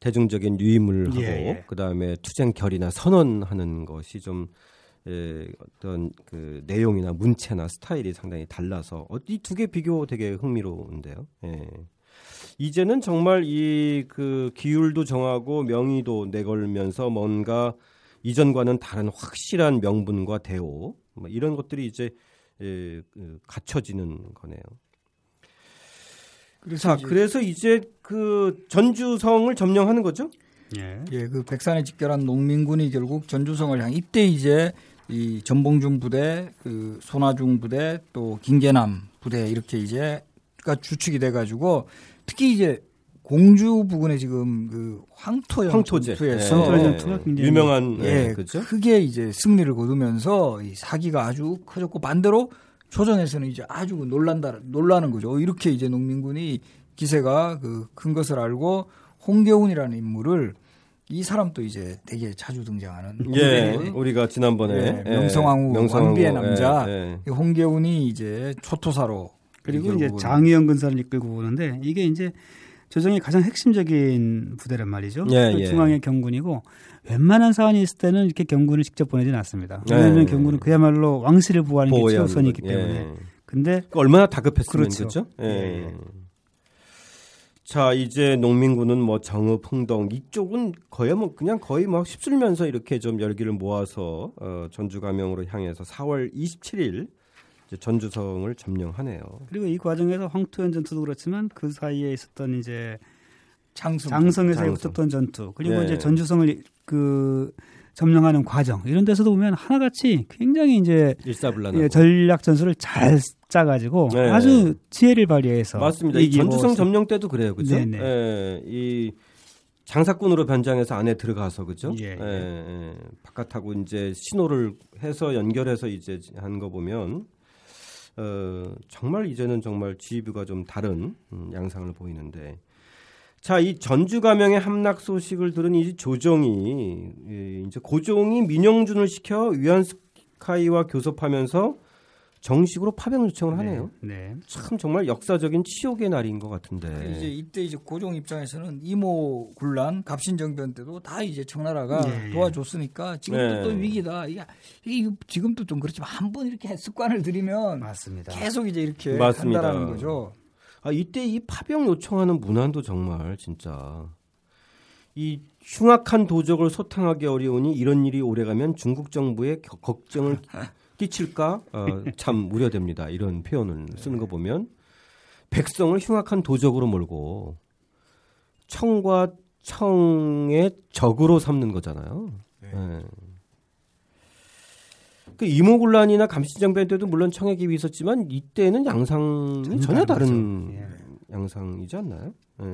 대중적인 유임을 하고 예, 예. 그다음에 투쟁 결의나 선언하는 것이 좀 예, 어떤 그 내용이나 문체나 스타일이 상당히 달라서 어, 이두 개 비교 되게 흥미로운데요. 예. 이제는 정말 이 그 기율도 정하고 명의도 내걸면서 뭔가 이전과는 다른 확실한 명분과 대오 뭐 이런 것들이 이제 예, 그 갖춰지는 거네요. 그래서 자, 이제 그래서 이제 그 전주성을 점령하는 거죠? 예. 예, 그 백산에 집결한 농민군이 결국 전주성을 향 이때 이제 이 전봉준 부대, 그 손아중 부대, 또 김계남 부대 이렇게 이제가 주축이 돼가지고 특히 이제 공주 부근에 지금 그 황토연 황토제. 전투에서 네. 네. 유명한 예, 네, 그죠? 크게 이제 승리를 거두면서 이 사기가 아주 커졌고 반대로 조정에서는 이제 아주 놀란다 놀라는 거죠. 이렇게 이제 농민군이 기세가 그 큰 것을 알고 홍계훈이라는 인물을 이 사람도 이제 되게 자주 등장하는 예, 우리가 지난번에 예, 예 명성황후, 명성황후 왕비의 남자 예, 예. 홍계훈이 이제 초토사로 그리고 이제 장의영 근사를 이끌고 오는데 이게 이제 조정의 가장 핵심적인 부대란 말이죠. 예, 그 중앙의 경군이고 웬만한 사안이 있을 때는 이렇게 경군을 직접 보내지는 않습니다. 왜냐하면 경군은 그야말로 왕실을 보호하는 게 최우선이기 때문에. 근데 얼마나 다급했으면 그렇죠. 그렇죠? 예. 자 이제 농민군은 뭐 정읍, 흥동 이쪽은 거의 뭐 그냥 거의 막 휩쓸면서 이렇게 좀 열기를 모아서 어, 전주 감영으로 향해서 4월 27일 이제 전주성을 점령하네요. 그리고 이 과정에서 황토현 전투도 그렇지만 그 사이에 있었던 이제 장성, 장성에서 장성. 붙었던 전투 그리고 네. 이제 전주성을 그 점령하는 과정 이런 데서도 보면 하나같이 굉장히 이제 일사불란하고 예, 전략 전술을 잘 짜가지고 네. 아주 지혜를 발휘해서 맞습니다. 이 전주성 점령 때도 그래요, 그죠? 네, 예, 이 장사꾼으로 변장해서 안에 들어가서 그죠? 예, 예. 예, 바깥하고 이제 신호를 해서 연결해서 이제 한 거 보면 어, 정말 이제는 정말 지휘부가 좀 다른 음, 양상을 보이는데 자, 이 전주 가명의 함락 소식을 들은 이 조정이 이제 고종이 민영준을 시켜 위안스카이와 교섭하면서 정식으로 파병 요청을 하네요. 네, 네. 참 정말 역사적인 치욕의 날인 것 같은데. 그 이제 이때 이제 고종 입장에서는 이모 군란 갑신정변 때도 다 이제 청나라가 네, 도와줬으니까 지금도 네. 또 위기다. 이게, 이게 지금도 좀 그렇지만 한 번 이렇게 습관을 들이면 맞습니다. 계속 이제 이렇게 맞습니다. 한다라는 거죠. 아 이때 이 파병 요청하는 문안도 정말 진짜 이 흉악한 도적을 소탕하기 어려우니 이런 일이 오래가면 중국 정부에 걱정을 끼칠까 어, 참 우려됩니다. 이런 표현을 쓰는 거 보면 백성을 흉악한 도적으로 몰고 청과 청의 적으로 삼는 거잖아요. 네. 네. 그 이모군란이나 감시정변 때도 물론 청의 기이 있었지만 이때는 양상이 전혀 다른 예. 양상이지 않나요? 네.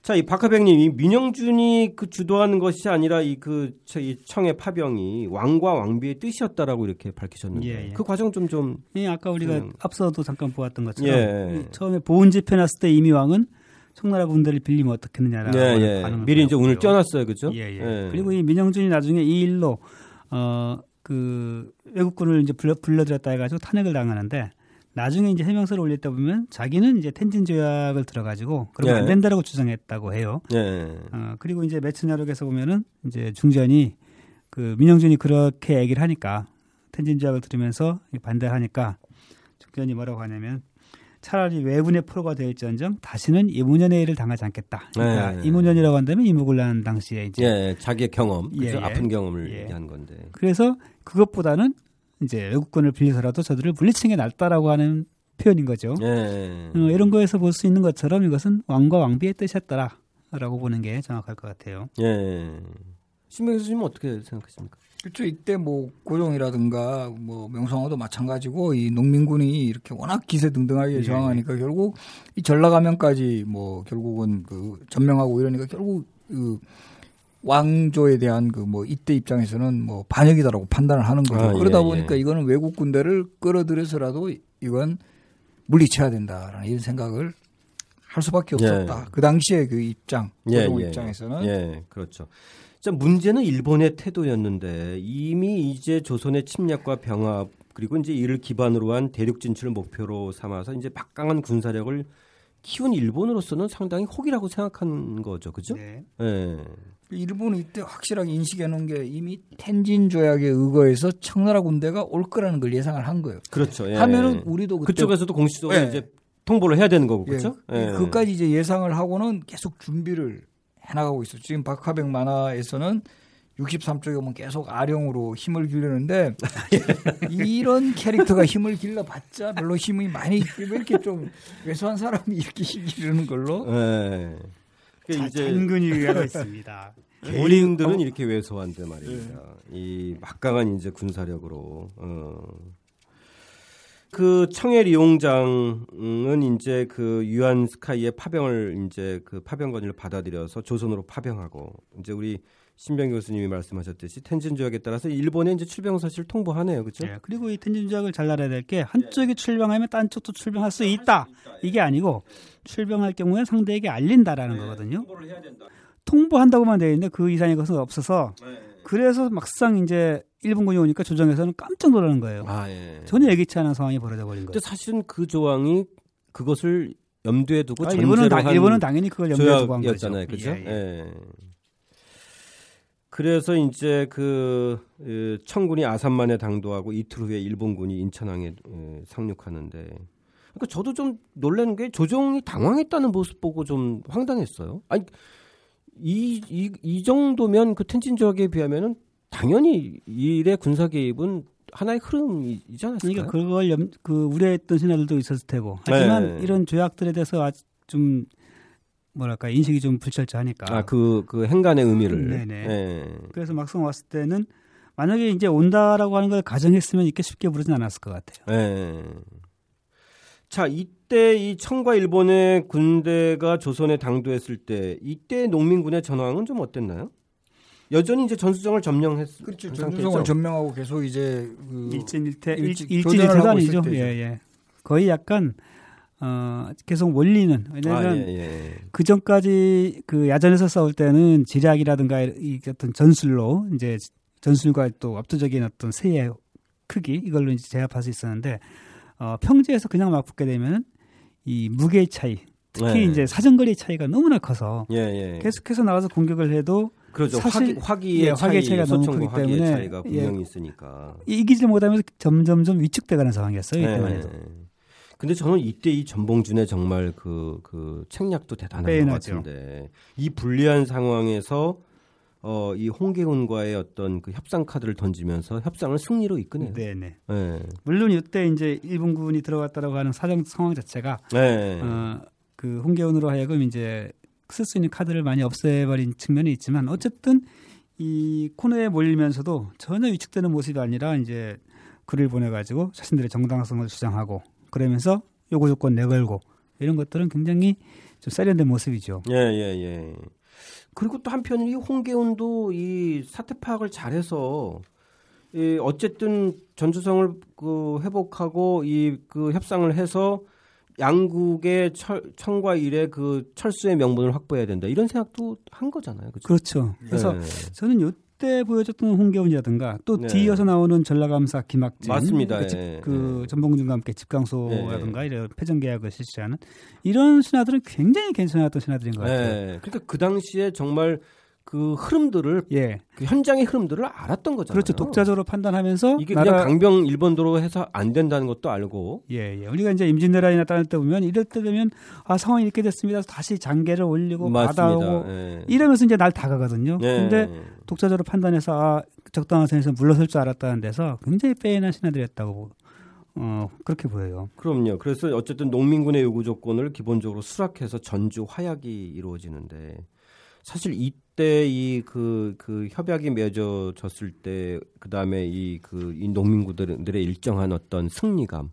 자, 이 박하백님, 이 민영준이 그 주도하는 것이 아니라 이그 이 청의 파병이 왕과 왕비의 뜻이었다라고 이렇게 밝히셨는데 예, 예. 그 과정 좀 좀. 예, 아까 우리가 음. 앞서도 잠깐 보았던 것처럼 예. 처음에 보훈 집회 났을 때 이미 왕은 청나라 군대를 빌리면 어떻겠느냐라고 예, 예. 미리 이제 쪄놨어요, 그죠? 예, 예, 예. 그리고 이 민영준이 나중에 이 일로 어 그 외국군을 이제 불러 불러들였다 해가지고 탄핵을 당하는데 나중에 이제 해명서를 올릴 때 보면 자기는 이제 텐진 조약을 들어가지고 그러면 예. 안 된다라고 주장했다고 해요. 예. 어, 그리고 이제 매춘야록에서 보면은 이제 중전이 그 민영준이 그렇게 얘기를 하니까 텐진 조약을 들으면서 반대하니까 중전이 뭐라고 하냐면 차라리 외분의 프로가 될지언정 다시는 이문연의 일을 당하지 않겠다. 그러니까 예. 이문연이라고 한다면 이무굴란 당시에 이제 예, 자기의 경험, 예, 그죠? 아픈 경험을 예. 얘기한 건데. 그래서 그것보다는 이제 외국권을 빌려서라도 저들을 물리치는 게 낫다라고 하는 표현인 거죠. 예. 어, 이런 거에서 볼 수 있는 것처럼 이것은 왕과 왕비의 뜻이었다라고 보는 게 정확할 것 같아요. 예. 신명 교수님은 어떻게 생각하십니까? 그렇죠. 이때 뭐 고종이라든가 뭐 명성황후도 마찬가지고 이 농민군이 이렇게 워낙 기세 등등하게 예. 저항하니까 결국 이 전라가면까지 뭐 결국은 그 전명하고 이러니까 결국 그 왕조에 대한 그 뭐 이때 입장에서는 뭐 반역이다라고 판단을 하는 거죠. 아, 예, 그러다 보니까 예. 이거는 외국 군대를 끌어들여서라도 이건 물리쳐야 된다라는 이런 생각을 할 수밖에 예. 없었다. 예. 그 당시에 그 입장, 고종 예, 입장에서는 예, 그렇죠. 자, 문제는 일본의 태도였는데 이미 이제 조선의 침략과 병합 그리고 이제 이를 기반으로 한 대륙 진출을 목표로 삼아서 이제 막강한 군사력을 키운 일본으로서는 상당히 혹이라고 생각한 거죠, 그죠? 네. 예. 일본은 이때 확실하게 인식해 놓은 게 이미 텐진 조약에 의거해서 청나라 군대가 올 거라는 걸 예상을 한 거예요. 그렇죠. 예. 하면은 우리도 그쪽에서도 공식적으로 예. 이제 통보를 해야 되는 거고, 예, 그렇죠? 그까지 이제 예상을 하고는 계속 준비를 해나가고 있어. 지금 박하백 만화에서는 63쪽에 보면 계속 아령으로 힘을 기르는데 이런 캐릭터가 힘을 길러봤자 별로 힘이 많이 왜 이렇게 좀 왜소한 사람이 이렇게 힘 기르는 걸로 예. 그 자, 이제 단근히 의하고 있습니다. 개인들은 이렇게 왜소한데 말입니다. 이 막강한 이제 군사력으로. 어. 그 청해 리 용장은 이제 그 유한 스카이의 파병을 이제 그 파병 건의를 받아들여서 조선으로 파병하고 이제 우리 신병 교수님이 말씀하셨듯이 텐진 조약에 따라서 일본에 이제 출병 사실 통보하네요, 그렇죠? 예, 그리고 이 텐진 조약을 잘 알아야 될 게 한쪽이 출병하면 딴 쪽도 출병할 수 있다. 이게 아니고 출병할 경우에 상대에게 알린다라는 거거든요. 통보한다고만 되어 있는데 그 이상의 것은 없어서 그래서 막상 이제 일본군이 오니까 조정에서는 깜짝 놀라는 거예요. 아 예. 전혀 예기치 않은 상황이 벌어져 버린 근데 거예요. 사실은 그 조항이 그것을 염두에 두고 아, 일본은, 당, 한 일본은 당연히 그걸 염두에 두고 한 거죠. 조약이었잖아요, 그죠? 예, 예. 예. 그래서 이제 그 어, 청군이 아산만에 당도하고 이틀 후에 일본군이 인천항에 어, 상륙하는데, 그러니까 저도 좀 놀라는 게 조정이 당황했다는 모습 보고 좀 황당했어요. 아니 이 이 이 정도면 그 텐진 조약에 비하면은 당연히 일의 군사 개입은 하나의 흐름이지 않았을까요? 그러니까 그걸 염, 그 우려했던 신하들도 있었을 테고. 하지만 네. 이런 조약들에 대해서 아주 좀 뭐랄까 인식이 좀 불철저하니까. 아, 그, 그 행간의 의미를. 네네. 예. 그래서 막상 왔을 때는 만약에 이제 온다라고 하는 걸 가정했으면 이렇게 쉽게 부르진 않았을 것 같아요. 예. 자, 이때 이 청과 일본의 군대가 조선에 당도했을 때 이때 농민군의 전황은 좀 어땠나요? 여전히 이제 전수정을 점령했 그렇죠. 그 상태죠? 점령하고 계속 이제 그 일진일퇴 일찍 일진 교전을 일퇴도 하고 있을 아니죠. 때죠. 예, 예. 거의 약간 어 계속 몰리는 아, 왜냐하면 예, 예. 그 전까지 그 야전에서 싸울 때는 지략이라든가 이 어떤 전술로 이제 전술과 또 압도적인 어떤 세의 크기 이걸로 이제 제압할 수 있었는데 어 평지에서 그냥 막 붙게 되면은 이 무게의 차이 특히 네. 이제 사정거리 차이가 너무나 커서 예, 예. 계속해서 나가서 공격을 해도 그렇죠. 사실- 화기, 화기 의 예, 차이, 차이가 너무 크기 때문에 차이가 분명히 있으니까. 이기질 못하면서 점점점 위축돼가는 상황이었어요 예. 이때만 해도. 근데 저는 이때 이 전봉준의 정말 그, 그 책략도 대단한 것 빼어나죠. 같은데 이 불리한 상황에서 어, 이 홍계훈과의 어떤 그 협상 카드를 던지면서 협상을 승리로 이끄네요. 네네. 예. 물론 이때 이제 일본군이 들어갔다라고 하는 사정 상황 자체가 예. 어, 그 홍계원으로 하여금 이제 쓸 수 있는 카드를 많이 없애버린 측면이 있지만 어쨌든 이 코너에 몰리면서도 전혀 위축되는 모습이 아니라 이제 글을 보내가지고 자신들의 정당성을 주장하고 그러면서 요구 조건 내걸고 이런 것들은 굉장히 좀 세련된 모습이죠. 예, 예, 예. 그리고 또 한편 이 홍계훈도 이 사태 파악을 잘해서 이 어쨌든 전주성을 그 회복하고 이 그 협상을 해서 양국의 철, 청과 일의 그 철수의 명분을 확보해야 된다 이런 생각도 한 거잖아요. 그렇죠? 그렇죠. 그래서 네. 저는 요 때 보여줬던 홍계훈이라든가 또 네. 뒤이어서 나오는 전라감사 김학진 맞습니다. 그, 집- 예, 그 예. 전봉준과 함께 집강소라든가 이런 패전 계약을 실시하는 이런 신하들은 굉장히 괜찮았던 신하들인 것 같아요. 예. 그러니까 그 당시에 정말 그 흐름들을 예, 그 현장의 흐름들을 알았던 거잖아요. 그렇죠. 독자적으로 판단하면서 이게 나라 그냥 강병 일본도로 해서 안 된다는 것도 알고 예, 예. 우리가 이제 임진왜란이나 따를 때 보면 이럴 때 되면 아 상황이 이렇게 됐습니다. 다시 장계를 올리고. 받아오고 예. 이러면서 이제 날 다가거든요. 예. 근데 독자적으로 판단해서 아, 적당한 선에서 물러설 줄 알았다는 데서 굉장히 빼어난 신하들이었다고 어, 그렇게 보여요. 그럼요. 그래서 어쨌든 농민군의 요구 조건을 기본적으로 수락해서 전주 화약이 이루어지는데 사실 이때 이그그 협약이 맺어졌을 때 그다음에 이 그 이 농민군들의 일정한 어떤 승리감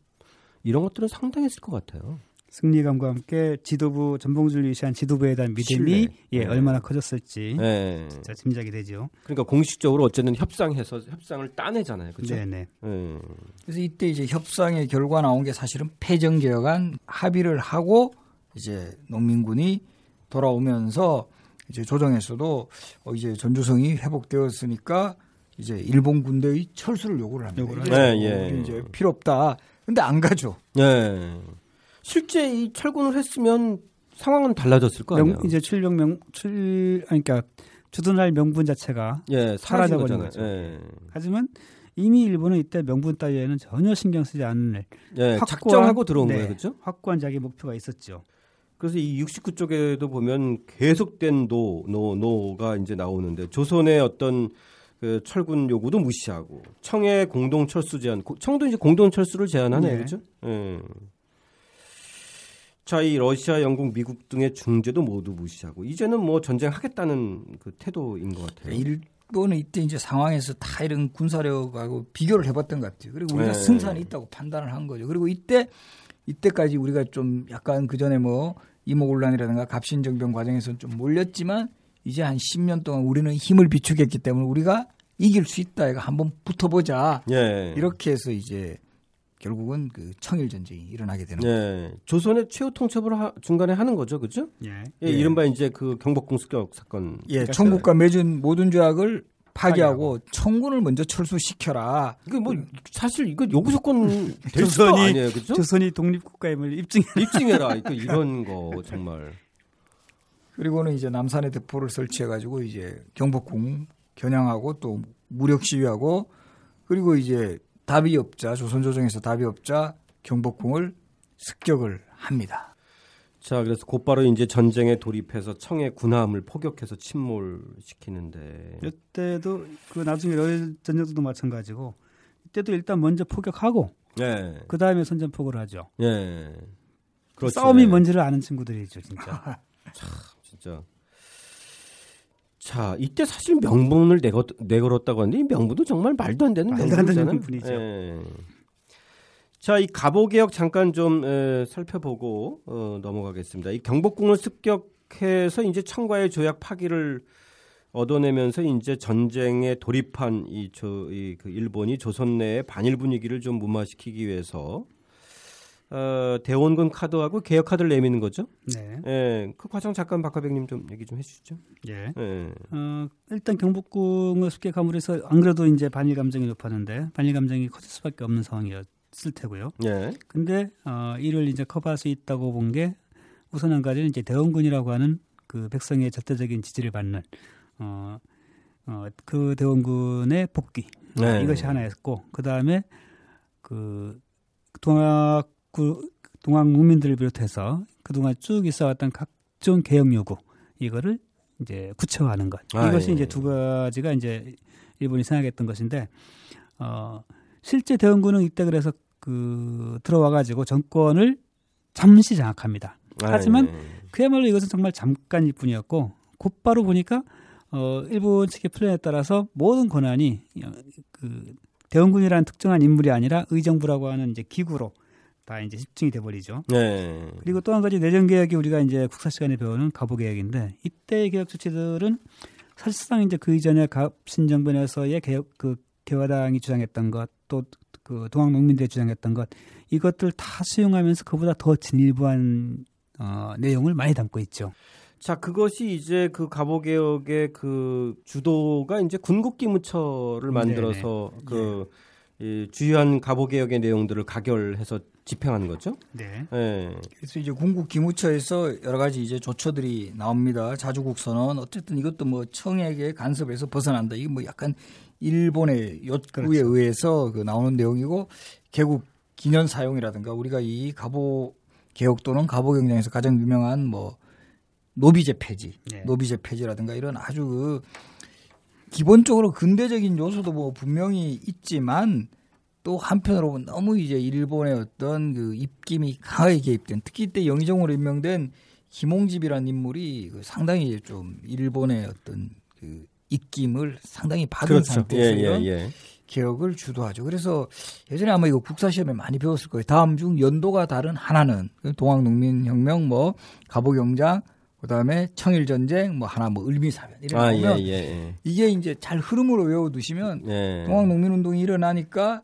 이런 것들은 상당했을 것 같아요. 승리감과 함께 지도부 전봉준을 위시한 지도부에 대한 믿음이. 예, 네. 얼마나 커졌을지 예. 진짜 짐작이 되죠. 그러니까 공식적으로 어쨌든 협상해서 협상을 따내잖아요. 그렇죠? 네네. 예. 그래서 이때 이제 협상의 결과 나온 게 사실은 패전 개혁안 합의를 하고 이제 농민군이 돌아오면서 이제 조정에서도 어 이제 전주성이 회복되었으니까 이제 일본 군대의 철수를 요구를 합니다. 요구를. 뭐 예, 예. 이제 필요 없다. 근데 안 가죠. 예. 실제 이 철군을 했으면 상황은 달라졌을 거 아니에요. 명, 이제 출병 명, 출, 아니, 그러니까 주둔할 명분 자체가 예, 사라져 사라진 버린 거잖아요. 거죠. 예. 하지만 이미 일본은 이때 명분 따위에는 전혀 신경 쓰지 않는 예, 확고한- 작정하고 들어온 네. 거예요, 그렇죠? 확고한 자기 목표가 있었죠. 그래서 이 69쪽에도 보면 계속된 no, no, no가 이제 나오는데 조선의 어떤 그 철군 요구도 무시하고 청의 공동 철수 제한, 고- 청도 이제 공동 철수를 제안하네요, 네. 그렇죠? 예. 자, 이 러시아, 영국, 미국 등의 중재도 모두 무시하고 이제는 뭐 전쟁하겠다는 그 태도인 것 같아요. 일본은 이때 이제 상황에서 다 이런 군사력하고 비교를 해봤던 것 같아요. 그리고 우리가 네. 승산이 있다고 판단을 한 거죠. 그리고 이때 이때까지 우리가 좀 약간 그 전에 뭐 이모곤란이라든가 갑신정변 과정에서는 좀 몰렸지만 이제 한 10년 동안 우리는 힘을 비축했기 때문에 우리가 이길 수 있다. 이거 한번 붙어보자. 예. 이렇게 해서 이제 결국은 그 청일 전쟁이 일어나게 되는. 예. 조선의 최후 통첩을 하- 중간에 하는 거죠, 그렇죠? 예. 예, 이른바 이제 그 경복궁 습격 사건. 예, 청국과 맺은 모든 조약을 파기하고. 청군을 먼저 철수시켜라. 이게 뭐 사실 이거 요구 조건 될 수도 조선이- 아니에요, 그렇죠? 조선이 독립국가임을 입증. 입증해라. 그러니까 이런 거 정말. 그리고는 이제 남산에 대포를 설치해가지고 이제 경복궁 겨냥하고 또 무력 시위하고 그리고 이제 답이 없자 조선조정에서 답이 없자 경복궁을 습격을 합니다. 자, 그래서 곧바로 이제 전쟁에 돌입해서 청의 군함을 포격해서 침몰시키는데. 이때도 그 나중에 러일 전쟁도 마찬가지고 이때도 일단 먼저 포격하고 예. 그 다음에 선전포고를 하죠. 예. 그렇죠. 싸움이 예. 뭔지를 아는 친구들이죠, 진짜. 진짜. 자, 이때 사실 명분을 내걸, 내걸었다고 하는데 이 명분도 정말 말도 안 되는 말도 명분이잖아요. 명분이죠. 예. 자, 이 갑오 개혁 잠깐 좀 에, 살펴보고 어, 넘어가겠습니다. 이 경복궁을 습격해서 이제 청과의 조약 파기를 얻어내면서 이제 전쟁에 돌입한 이저이그 일본이 조선 내의 반일 분위기를 좀 무마시키기 위해서 어, 대원군 카드하고 개혁 카드를 내미는 거죠. 네. 예, 그 과정 잠깐 박하백님 좀 얘기 좀 해주시죠. 예. 예, 어, 일단 경복궁을 습격함으로 해서 안 그래도 이제 반일 감정이 높았는데 반일 감정이 커질 수밖에 없는 상황이었 을 테고요. 예, 근데 어, 이를 이제 커버할 수 있다고 본 게 우선 한 가지는 이제 대원군이라고 하는 그 백성의 절대적인 지지를 받는 어, 어, 그 대원군의 복귀 네. 이것이 하나였고 그 다음에 그 동학 그 동학 국민들을 비롯해서 그동안 쭉 있어왔던 각종 개혁 요구 이거를 이제 구체화하는 것 아, 이것이 예. 이제 두 가지가 이제 일본이 생각했던 것인데 어 실제 대원군은 이때 그래서 그 들어와 가지고 정권을 잠시 장악합니다. 하지만 아, 예. 그야말로 이것은 정말 잠깐일 뿐이었고 곧바로 보니까 어 일본 측의 플랜에 따라서 모든 권한이 어, 그 대원군이라는 특정한 인물이 아니라 의정부라고 하는 이제 기구로 다 이제 집중이 돼 버리죠. 예, 그리고 또 한 가지 내정 개혁이 우리가 이제 국사 시간에 배우는 가보 개혁인데 이때의 개혁 조치들은 사실상 이제 그 이전에 갑신정변에서의 개혁 그 개화당이 주장했던 것 또 그 동학 농민들이 주장했던 것 이것들 다 수용하면서 그보다 더 진일보한 어, 내용을 많이 담고 있죠. 자 그것이 이제 그 갑오개혁의 그 주도가 이제 군국기무처를 만들어서 그이 주요한 갑오개혁의 내용들을 가결해서 집행하는 거죠. 네. 예, 그래서 이제 군국 기무처에서 여러 가지 이제 조처들이 나옵니다. 자주국선언 어쨌든 이것도 뭐 청에게 간섭에서 벗어난다. 이게 뭐 약간 일본의 요구에 그렇죠. 의해서 그 나오는 내용이고 개국 기념 사용이라든가 우리가 이 갑오 개혁 또는 갑오 경쟁에서 가장 유명한 뭐 노비제 폐지, 네. 노비제 폐지라든가 이런 아주 그 기본적으로 근대적인 요소도 뭐 분명히 있지만 또 한편으로 보면 너무 이제 일본의 어떤 그 입김이 강하게 개입된 특히 이때 영의정으로 임명된 김홍집이라는 인물이 그 상당히 이제 좀 일본의 어떤 그 입김을 상당히 받은 그렇죠. 예, 상태에서 예, 이런 예. 개혁을 주도하죠. 그래서 예전에 아마 이거 국사 시험에 많이 배웠을 거예요. 다음 중 연도가 다른 하나는 그 동학농민혁명, 뭐 갑오경장, 그다음에 청일전쟁, 뭐 하나 뭐 을미사변 이런 거 아, 보면 예, 예, 이게 이제 잘 흐름으로 외워두시면 예. 동학농민운동이 일어나니까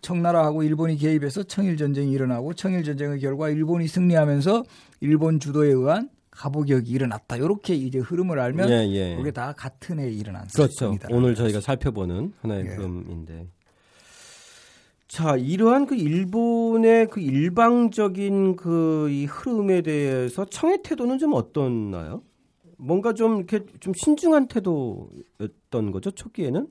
청나라하고 일본이 개입해서 청일전쟁이 일어나고 청일전쟁의 결과 일본이 승리하면서 일본 주도에 의한 갑오개혁이 일어났다. 이렇게 이제 흐름을 알면 예, 예. 그게 다 같은 해에 일어난 그렇죠. 사건이다. 오늘 저희가 살펴보는 하나의 예. 흐름인데. 자, 이러한 그 일본의 그 일방적인 그 이 흐름에 대해서 청의 태도는 좀 어떻나요? 뭔가 좀 이렇게 좀 신중한 태도였던 거죠 초기에는?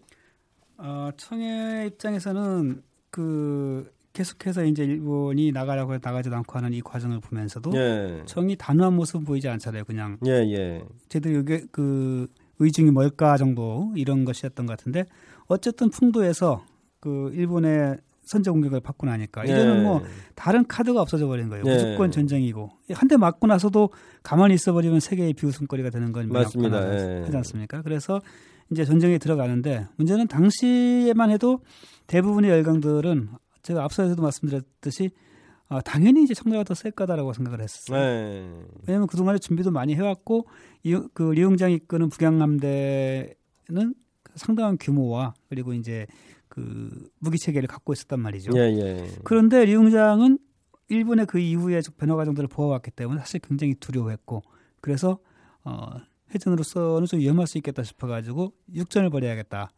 어, 청의 입장에서는 그 계속해서 이제 일본이 나가라고 해서 나가지도 않고 하는 이 과정을 보면서도 예. 청이 단호한 모습 보이지 않잖아요. 그냥 예, 예. 제대로 이게 그 의중이 뭘까 정도 이런 것이었던 것 같은데 어쨌든 풍도에서 그 일본의 선제 공격을 받고 나니까 이제는 예. 뭐 다른 카드가 없어져 버린 거예요. 예. 무조건 전쟁이고 한 대 맞고 나서도 가만히 있어 버리면 세계의 비웃음거리가 되는 건 맞습니다. 예. 하지 않습니까? 그래서 이제 전쟁에 들어가는데 문제는 당시에만 해도 대부분의 열강들은 제가 앞서서도 말씀드렸듯이 아, 당연히 이제 청나라가 더 셀 거다라고 생각을 했었어요. 예. 왜냐하면 그동안에 준비도 많이 해왔고 이, 그 리용장이 이끄는 북양함대는 상당한 규모와 그리고 이제 그 무기 체계를 갖고 있었단 말이죠. 예, 예. 그런데 리용장은 일본의 그 이후의 변화 과정들을 보아왔기 때문에 사실 굉장히 두려워했고 그래서 어, 해전으로서는 좀 위험할 수 있겠다 싶어가지고 육전을 벌여야겠다.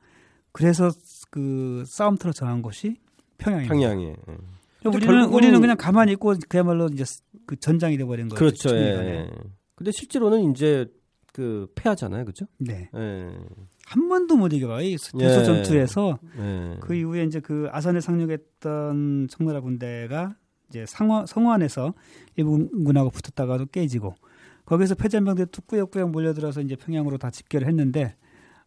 그래서 그 싸움터로 정한 곳이 평양입니다. 평양에. 예. 우리는 결국은- 우리는 그냥 가만히 있고 그야말로 이제 그 전장이 돼 버린 거예요. 그렇죠. 예. 예. 근데 실제로는 이제 그 패하잖아요. 그죠? 네. 예. 한 번도 못 이겨봐요. 이 예. 대소 전투에서 예. 그 이후에 이제 그 아산에 상륙했던 청나라 군대가 이제 상화, 성완에서 일본군하고 붙었다가도 깨지고 거기서 패전병들이 뚝 꾸역꾸역 몰려들어서 이제 평양으로 다 집결을 했는데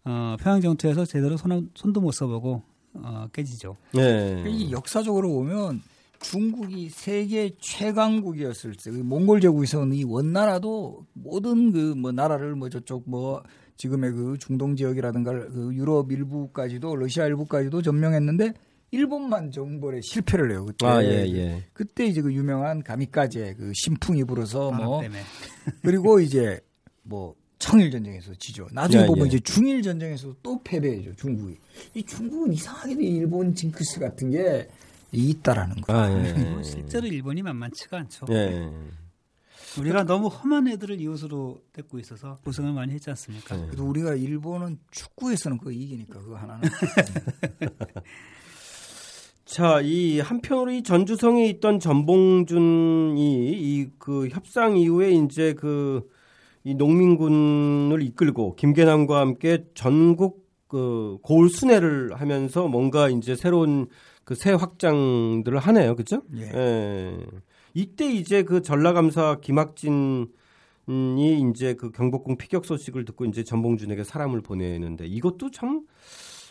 어, 평양 전투에서 제대로 손, 손도 못 써보고 어, 깨지죠. 예. 이 역사적으로 보면 중국이 세계 최강국이었을 때, 그 몽골 제국에서는 이 원나라도 모든 그 뭐 나라를 뭐 저쪽 뭐 지금의 그 중동 지역이라든가 그 유럽 일부까지도 러시아 일부까지도 점령했는데 일본만 정벌에 실패를 해요 그때. 아, 예, 예. 그때 이제 그 유명한 가미까제 그 신풍이 불어서 바람 뭐. 그리고 이제 뭐 청일 전쟁에서 지죠. 나중에 예, 보면 예. 이제 중일 전쟁에서 또 패배해죠. 중국이. 이 중국은 이상하게도 일본 징크스 같은 게 있다라는 거. 아, 예. 뭐 실제로 일본이 만만치가 않죠. 예. 우리가 너무 험한 애들을 이웃으로 데리고 있어서 고생을 많이 했지 않습니까? 네. 그래도 우리가 일본은 축구에서는 그거 이기니까 그거 하나는. 자, 이 한편으로 이 전주성에 있던 전봉준이 이 그 협상 이후에 이제 그 이 농민군을 이끌고 김계남과 함께 전국 그 고을 순회를 하면서 뭔가 이제 새로운 그 새 확장들을 하네요. 그죠? 예. 예. 이때 이제 그 전라감사 김학진 이 이제 그 경복궁 피격 소식을 듣고 이제 전봉준에게 사람을 보내는데 이것도 참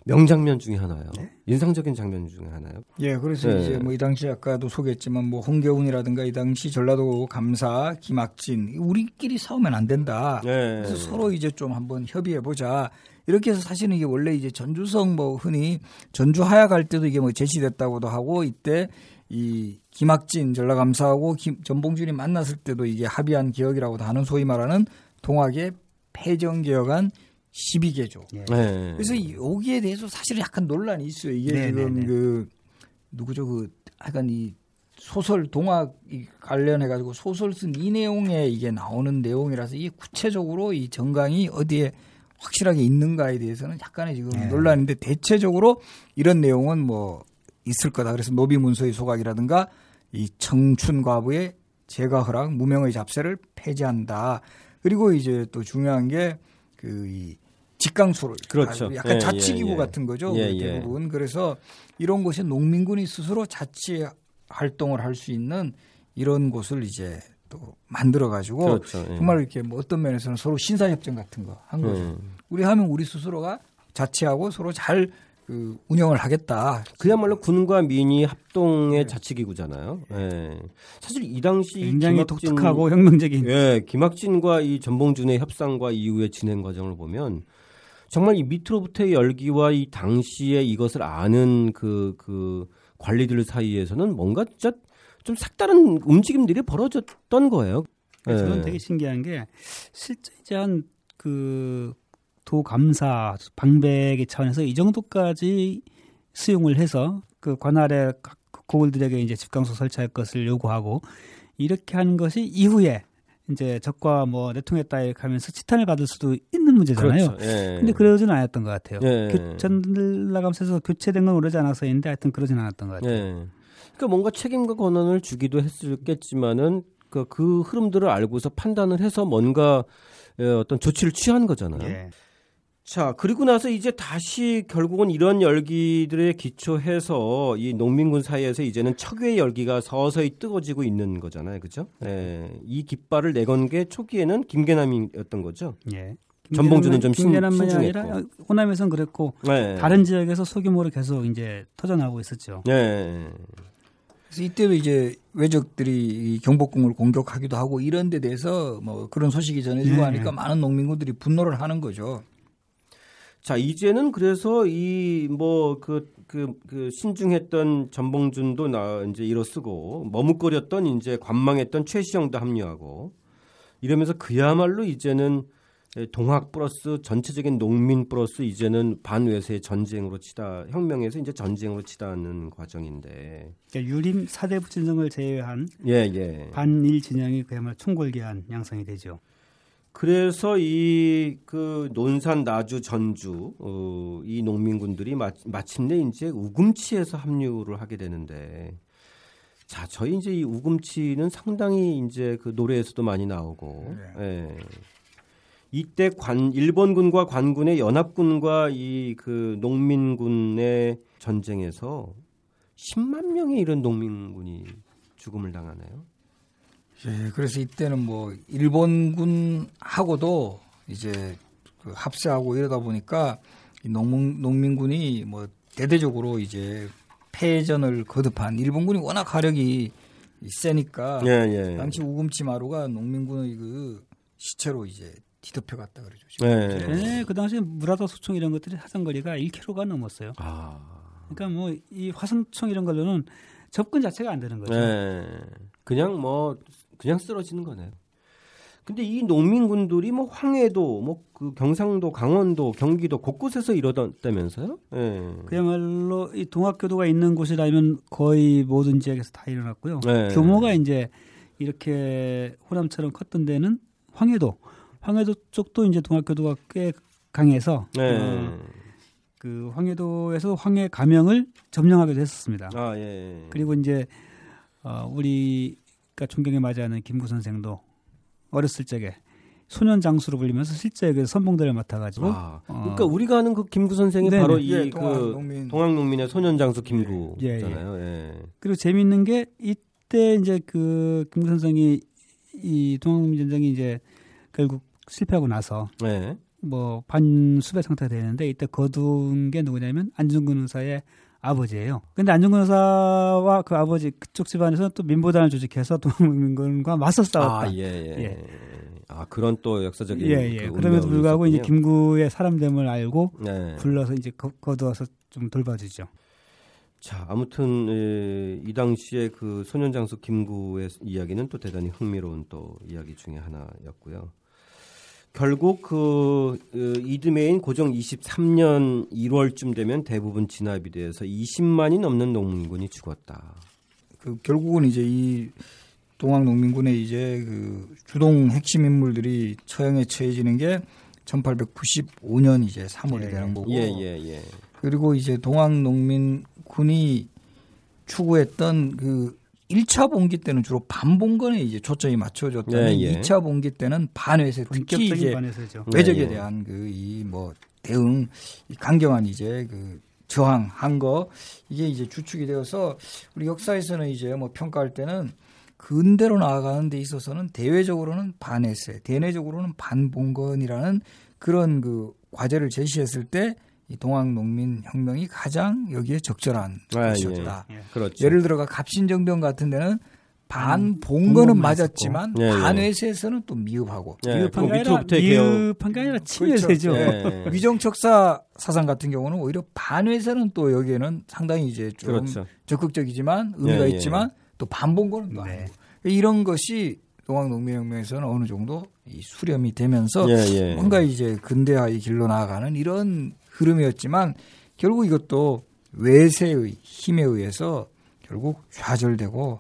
명장면 중에 하나요. 인상적인 장면 중에 하나요. 예, 그래서 네. 이제 뭐 이 당시 아까도 소개했지만 뭐 홍계훈이라든가 이 당시 전라도 감사 김학진 우리끼리 싸우면 안 된다. 네. 그래서 서로 이제 좀 한번 협의해 보자. 이렇게 해서 사실은 이게 원래 이제 전주성 뭐 흔히 전주 하약 할 때도 이게 뭐 제시됐다고도 하고 이때 이 김학진 전라감사하고 김, 전봉준이 만났을 때도 이게 합의한 기억이라고도 하는 소위 말하는 동학의 패정개혁안 12개조. 예. 네. 그래서 이- 여기에 대해서 사실은 약간 논란이 있어요. 이게 네, 지금 네, 네. 그 누구죠? 그 약간 이 소설 동학 이 관련해 가지고 소설 쓴 이 내용에 이게 나오는 내용이라서 이게 구체적으로 이 정강이 어디에 확실하게 있는가에 대해서는 약간의 지금 네. 논란인데 대체적으로 이런 내용은 뭐 있을 거다. 그래서 노비 문서의 소각이라든가 이 청춘 과부의 재가 허락 무명의 잡세를 폐지한다. 그리고 이제 또 중요한 게 그 이 직강수를 그렇죠. 아, 약간 예, 자치기구 예, 예. 같은 거죠. 예, 그 예. 대부분 그래서 이런 곳에 농민군이 스스로 자치 활동을 할 수 있는 이런 곳을 이제 또 만들어 가지고 그렇죠. 예. 정말 이렇게 뭐 어떤 면에서는 서로 신사협정 같은 거 한 거죠. 음. 우리 하면 우리 스스로가 자치하고 서로 잘 그 운영을 하겠다. 그야말로 군과 민이 네. 합동의 자치기구잖아요. 예. 사실 이 당시 굉장히 김학진- 독특하고 혁명적인 예, 김학진과 이 전봉준의 협상과 이후의 진행 과정을 보면 정말 이 밑으로부터의 열기와 이 당시에 이것을 아는 그, 그 관리들 사이에서는 뭔가 진짜 좀 색다른 움직임들이 벌어졌던 거예요. 저는 예. 되게 신기한 게 실제 이제 한그 도감사 방백의 차원에서 이 정도까지 수용을 해서 그 관할의 각 고을들에게 이제 집강소 설치할 것을 요구하고 이렇게 하는 것이 이후에 이제 적과 뭐 내통했다 이렇게 하면서 치탄을 받을 수도 있는 문제잖아요. 그렇죠. 예. 근데 그러지는 않았던 것 같아요. 예. 전라감사에서 교체된 건 오르지 않아서인데 하여튼 그러진 않았던 것 같아요. 예. 그러니까 뭔가 책임과 권한을 주기도 했었겠지만은 그, 그 흐름들을 알고서 판단을 해서 뭔가 예, 어떤 조치를 취한 거잖아요. 예. 자, 그리고 나서 이제 다시 결국은 이런 열기들에 기초해서 이 농민군 사이에서 이제는 척외의 열기가 서서히 뜨거지고 있는 거잖아요. 그죠? 예. 이 깃발을 내건 게 초기에는 김계남이었던 거죠. 예. 전봉주는 좀 신- 김계남만이 신중했고. 아니라 호남에선 그랬고 네. 다른 지역에서 소규모로 계속 이제 터져나오고 있었죠. 네. 그래서 이때도 이제 외적들이 이 경복궁을 공격하기도 하고 이런 데 대해서 뭐 그런 소식이 전해지고 네. 하니까 많은 농민군들이 분노를 하는 거죠. 자, 이제는 그래서 이뭐그그 그 신중했던 전봉준도 나 이제 일어서고 머뭇거렸던 이제 관망했던 최시영도 합류하고 이러면서 그야말로 이제는 동학 플러스 전체적인 농민 플러스 이제는 반외세 전쟁으로 치다 혁명에서 이제 전쟁으로 치다는 과정인데 그러니까 유림 사대부 진영을 제외한 예 예. 반일 진영이 그야말로 총궐기한 양상이 되죠. 그래서 이 그 논산 나주 전주 어, 이 농민군들이 마, 마침내 이제 우금치에서 합류를 하게 되는데 자 저희 이제 이 우금치는 상당히 이제 그 노래에서도 많이 나오고 예. 이때 관 일본군과 관군의 연합군과 이 그 농민군의 전쟁에서 10만 명의 이런 농민군이 죽음을 당하네요. 예, 그래서 이때는 뭐 일본군하고도 이제 그 합세하고 이러다 보니까 이 농민, 농민군이 뭐 대대적으로 이제 패전을 거듭한 일본군이 워낙 화력이 세니까 예, 예. 당시 우금치 마루가 농민군의 그 시체로 이제 뒤덮여 갔다 그러죠. 지금. 예. 네, 그 당시에 무라다 소총 이런 것들이 사정거리가 1km가 넘었어요. 아. 그러니까 뭐 이 화성총 이런 걸로는 접근 자체가 안 되는 거죠. 네. 그냥 뭐 그냥 쓰러지는 거네요. 근데 이 농민군들이 뭐 황해도 뭐 그 경상도 강원도 경기도 곳곳에서 이러다면서요? 예. 그야말로 이 동학교도가 있는 곳이라면 거의 모든 지역에서 다 일어났고요. 네. 규모가 이제 이렇게 호남처럼 컸던 데는 황해도, 황해도 쪽도 이제 동학교도가 꽤 강해서 네. 어, 그 황해도에서 황해 가명을 점령하기도 했었습니다. 아 예. 그리고 이제 어, 우리 가 존경에 맞이하는 김구 선생도 어렸을 적에 소년 장수로 불리면서 실제 여기 선봉대를 맡아가지고 아, 어. 그러니까 우리가 아는 그 김구 선생이 네네. 바로 예, 이 동학 그 농민. 동학농민의 소년 장수 예, 예. 김구잖아요. 예. 그리고 재미있는 게 이때 이제 그 김구 선생이 이 동학농민 전쟁이 이제 결국 실패하고 나서 예. 뭐 반수배 상태가 되는데 이때 거둔 게 누구냐면 안중근 의사의 아버지예요. 근데 안중근 의사와 그 아버지 그쪽 집안에서 또 민보단을 조직해서 동학민군과 맞서 싸웠다. 아 예, 예. 예. 아 그런 또 역사적인 예, 예. 그 그럼에도 불구하고 이제 있었군요. 김구의 사람됨을 알고 네. 불러서 이제 거, 거두어서 좀 돌봐주죠. 자, 아무튼 에, 이 당시에 그 소년 장수 김구의 이야기는 또 대단히 흥미로운 또 이야기 중에 하나였고요. 결국 그 어, 이듬해인 고정 23년 1월쯤 되면 대부분 진압이 돼서 20만이 넘는 농민군이 죽었다. 그 결국은 이제 이 동학 농민군의 이제 그 주동 핵심 인물들이 처형에 처해지는 게 1895년 이제 3월이 예, 되는 거고 예, 예, 예. 그리고 이제 동학 농민군이 추구했던 그 1차 봉기 때는 주로 반봉건에 이제 초점이 맞춰졌다면 예, 예. 2차 봉기 때는 반외세 특히 이제 반에서죠. 외적에 예, 예. 대한 그 이 뭐 대응 이 강경한 이제 그 저항한 거 이게 이제 주축이 되어서 우리 역사에서는 이제 뭐 평가할 때는 근대로 나아가는 데 있어서는 대외적으로는 반에세, 대내적으로는 반봉건이라는 그런 그 과제를 제시했을 때 이 동학농민 혁명이 가장 여기에 적절한 아, 것이었다. 예. 그렇죠. 예를 들어가 갑신정변 같은 데는 반봉건은 봉건만 맞았지만 있었고. 예, 예. 반외세에서는 또 미흡하고 예, 미흡한 그게 아니라. 미흡한 게 아니라 침해세죠. 예. 위정척사 사상 같은 경우는 오히려 반외세는 또 여기에는 상당히 이제 좀 그렇죠. 적극적이지만 의미가 예, 예. 있지만 또 반봉건은 또 네. 아니고 이런 것이 동학농민혁명에서는 어느 정도 이 수렴이 되면서 예, 예. 뭔가 이제 근대화의 길로 나아가는 이런 흐름이었지만 결국 이것도 외세의 힘에 의해서 결국 좌절되고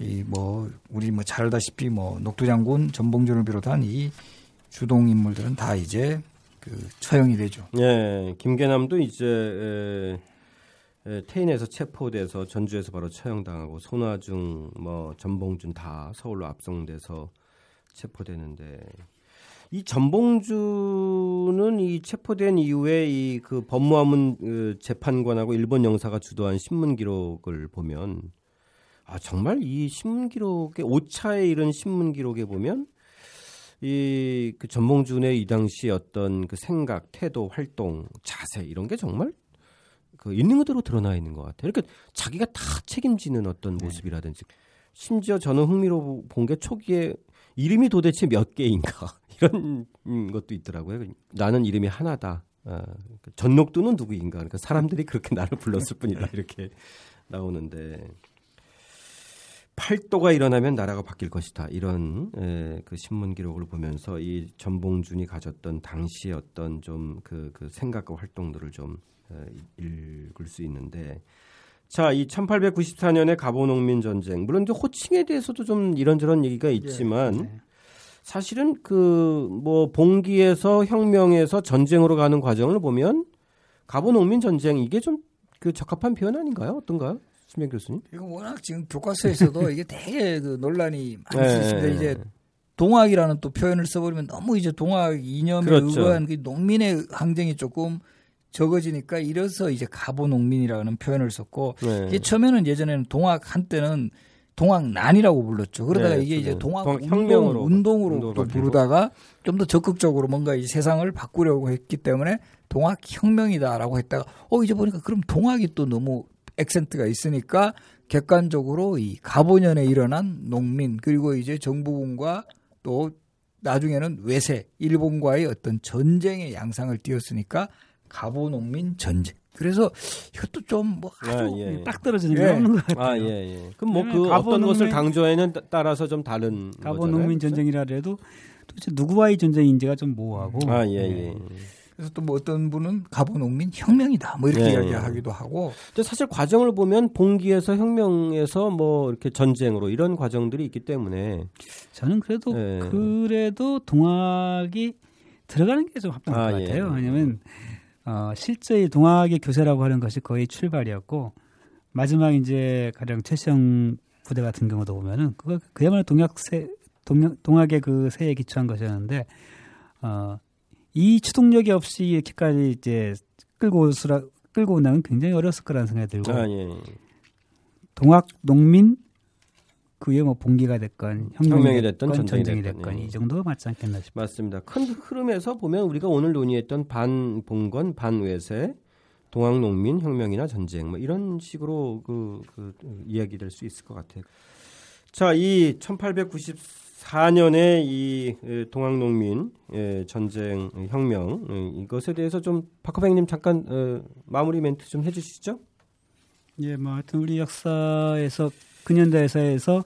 이 뭐 우리 뭐 잘 알다시피 뭐 녹두장군 전봉준을 비롯한 이 주동 인물들은 다 이제 그 처형이 되죠. 예, 김계남도 이제 에, 에, 태인에서 체포돼서 전주에서 바로 처형당하고 손아중, 뭐 전봉준 다 서울로 압송돼서 체포되는데 이 전봉준은 이 체포된 이후에 이 그 법무하문 그 재판관하고 일본 영사가 주도한 신문 기록을 보면 아 정말 이 신문 기록에 오차에 이른 신문 기록에 보면 이 그 전봉준의 이 당시 어떤 그 생각, 태도, 활동, 자세 이런 게 정말 그 있는 그대로 드러나 있는 것 같아요. 그러니까 자기가 다 책임지는 어떤 모습이라든지. 심지어 저는 흥미로 본 게 초기에 이름이 도대체 몇 개인가 이런 것도 있더라고요. 나는 이름이 하나다. 아, 전녹두는 누구인가? 그러니까 사람들이 그렇게 나를 불렀을 뿐이다 이렇게 나오는데 팔도가 일어나면 나라가 바뀔 것이다 이런 에, 그 신문 기록을 보면서 이 전봉준이 가졌던 당시의 어떤 좀그 그 생각과 활동들을 좀 에, 읽을 수 있는데 자, 이 1894년의 가보농민 전쟁 물론 이제 호칭에 대해서도 좀 이런저런 얘기가 있지만 네. 사실은 그 뭐 봉기에서 혁명에서 전쟁으로 가는 과정을 보면 가보 농민 전쟁 이게 좀 그 적합한 표현 아닌가요? 어떤가요? 신명 교수님? 이거 워낙 지금 교과서에서도 이게 되게 그 논란이 많이 네. 있습니다. 이제 동학이라는 또 표현을 써버리면 너무 이제 동학 이념에 그렇죠. 의거한 그 농민의 항쟁이 조금 적어지니까 이래서 이제 가보 농민이라는 표현을 썼고 네. 이게 처음에는 예전에는 동학 한때는 동학난이라고 불렀죠. 그러다가 네, 이게 이제 네. 동학 운동, 운동으로 운동으로 또. 부르다가 좀 더 적극적으로 뭔가 이 세상을 바꾸려고 했기 때문에 동학혁명이다라고 했다가 어 이제 보니까 그럼 동학이 또 너무 액센트가 있으니까 객관적으로 이 가보년에 일어난 농민 그리고 이제 정부군과 또 나중에는 외세 일본과의 어떤 전쟁의 양상을 띄었으니까 가보 농민 전쟁. 그래서 이것도 좀 뭐 아주 아, 예, 예. 딱 떨어지는 예. 게 없는 것 같아요. 아, 예, 예. 그럼 뭐그 왜냐면 어떤 것을 강조에는 따- 따라서 좀 다른 가보. 농민? 전쟁이라 해도 도대체 누구와의 전쟁인지가 좀 모호하고 아, 예, 네. 예. 그래서 또 뭐 어떤 분은 가보농민 혁명이다 뭐 이렇게 예, 이야기하기도 하고 근데 사실 과정을 보면 봉기에서 혁명에서 뭐 이렇게 전쟁으로 이런 과정들이 있기 때문에 저는 그래도 예. 그래도 동학이 들어가는 게 좀 합당한 아, 것 예. 같아요. 왜냐하면 어, 실제 이 동학의 교세라고 하는 것이 거의 출발이었고 마지막 이제 가령 최시영 부대 같은 경우도 보면은 그거 그야말로 동학세 동학, 동학의 그 세에 기초한 것이었는데 어, 이 추동력이 없이 이렇게까지 이제 끌고 오수라 끌고 온다면 굉장히 어려웠을 거라는 생각이 들고 아, 예. 동학 농민 그에 뭐 봉기가 됐건 혁명이, 혁명이 됐건, 됐건 전쟁이, 전쟁이 됐건, 예. 이 정도가 맞지 않겠나 싶어요. 맞습니다. 큰 흐름에서 보면 우리가 오늘 논의했던 반봉건, 반외세, 동학농민 혁명이나 전쟁 뭐 이런 식으로 그, 그 이야기 될 수 있을 것 같아요. 자, 이 1894년에 이 에, 동학농민 예, 전쟁 예, 혁명 예, 이것에 대해서 좀 박화백님 잠깐 어, 마무리 멘트 좀 해주시죠. 예, 뭐 하여튼 우리 역사에서 근현대사에서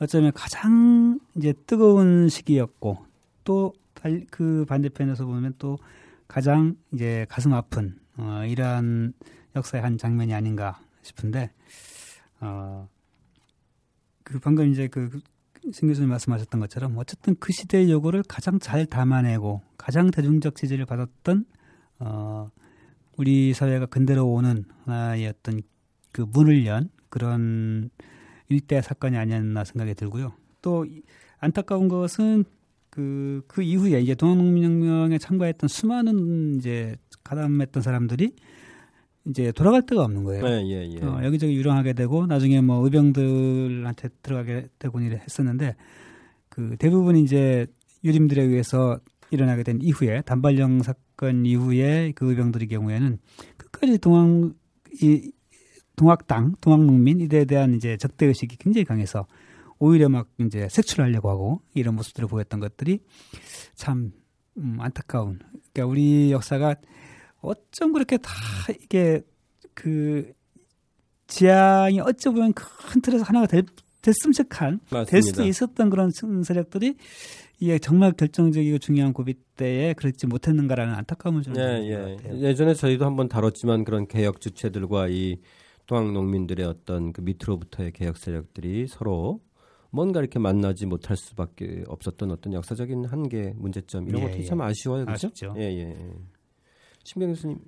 어쩌면 가장 이제 뜨거운 시기였고 또 그 반대편에서 보면 또 가장 이제 가슴 아픈 어, 이러한 역사의 한 장면이 아닌가 싶은데 어, 그 방금 이제 그 신 교수님 말씀하셨던 것처럼 어쨌든 그 시대의 요구를 가장 잘 담아내고 가장 대중적 지지를 받았던 어, 우리 사회가 근대로 오는 하나의 어떤 그 문을 연 그런 일대 사건이 아니었나 생각이 들고요. 또 이- 안타까운 것은 그, 그 이후에 이제 동학농민혁명에 참가했던 수많은 이제 가담했던 사람들이 이제 돌아갈 데가 없는 거예요. 예, 예, 예. 어, 여기저기 유랑하게 되고 나중에 뭐 의병들한테 들어가게 되고 했었는데 그 대부분 이제 유림들에 의해서 일어나게 된 이후에 단발령 사건 이후에 그 의병들의 경우에는 끝까지 동학 이 동학당 동학농민 이들에 대한 이제 적대 의식이 굉장히 강해서 오히려 막 이제 색출하려고 하고 이런 모습들을 보였던 것들이 참 음, 안타까운. 그러니까 우리 역사가 어쩜 그렇게 다 이게 그 지향이 어찌 보면 큰 틀에서 하나가 될, 됐음직한 될 수도. 있었던 그런 세력들이 이게 정말 결정적이고 중요한 고비 때에 그렇지 못했는가라는 안타까움을 좀 예, 예. 예전에 저희도 한번 다뤘지만 그런 개혁 주체들과 이 동학 농민들의 어떤 그 밑으로부터의 개혁 세력들이 서로 뭔가 이렇게 만나지 못할 수밖에 없었던 어떤 역사적인 한계, 문제점 이런 예, 것들이 예. 참 아쉬워요, 그렇죠? 예, 예. 예. 신병 교수님,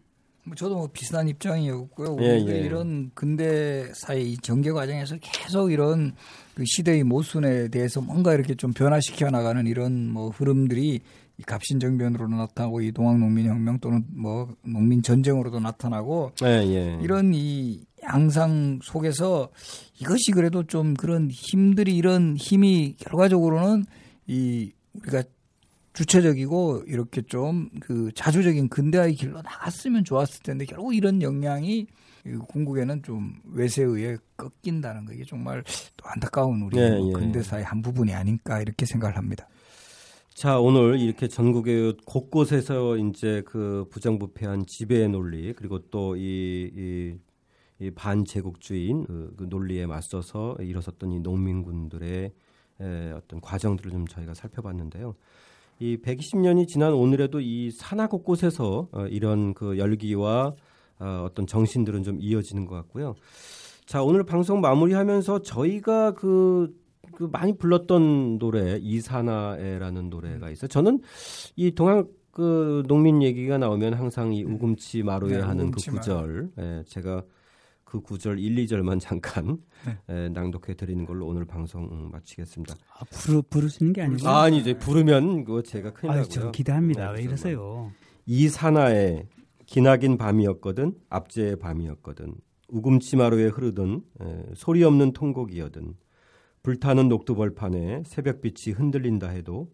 뭐 저도 뭐 비슷한 입장이었고요. 예, 예. 이런 근대 사회 이 전개 과정에서 계속 이런 그 시대의 모순에 대해서 뭔가 이렇게 좀 변화시켜 나가는 이런 뭐 흐름들이 이 갑신정변으로 나타나고 이 동학농민혁명 또는 뭐 농민 전쟁으로도 나타나고 예, 예. 이런 이 양상 속에서 이것이 그래도 좀 그런 힘들이 이런 힘이 결과적으로는 이 우리가 주체적이고 이렇게 좀 그 자주적인 근대화의 길로 나갔으면 좋았을 텐데 결국 이런 영향이 이 궁극에는 좀 외세에 의해 꺾인다는 거 이게 정말 또 안타까운 우리 예, 뭐 예. 근대사의 한 부분이 아닐까 이렇게 생각을 합니다. 자, 오늘 이렇게 전국의 곳곳에서 이제 그 부정부패한 지배의 논리 그리고 또이 이, 이 반제국주의인 그, 그 논리에 맞서서 일어섰던 이 농민군들의 에, 어떤 과정들을 좀 저희가 살펴봤는데요. 이 120년이 지난 오늘에도 이 산하 곳곳에서 어, 이런 그 열기와 어, 어떤 정신들은 좀 이어지는 것 같고요. 자, 오늘 방송 마무리하면서 저희가 그, 그 많이 불렀던 노래 이사나에라는 노래가 있어요. 저는 이 동학 그 농민 얘기가 나오면 항상 이 우금치 마루에 네, 하는 우금치 그 구절, 예, 제가 그 구절 1, 2절만 잠깐 네. 예, 낭독해 드리는 걸로 오늘 방송 음, 마치겠습니다. 아, 부르, 부르시는 게 아니고. 아, 아니 이제 부르면 그거 제가 큰일 아유, 나고요. 저 기대합니다. 네, 왜 이러세요? 이 사나에 기나긴 밤이었거든 압제의 밤이었거든 우금치마루에 흐르던 에, 소리 없는 통곡이거든 불타는 녹두벌판에 새벽빛이 흔들린다 해도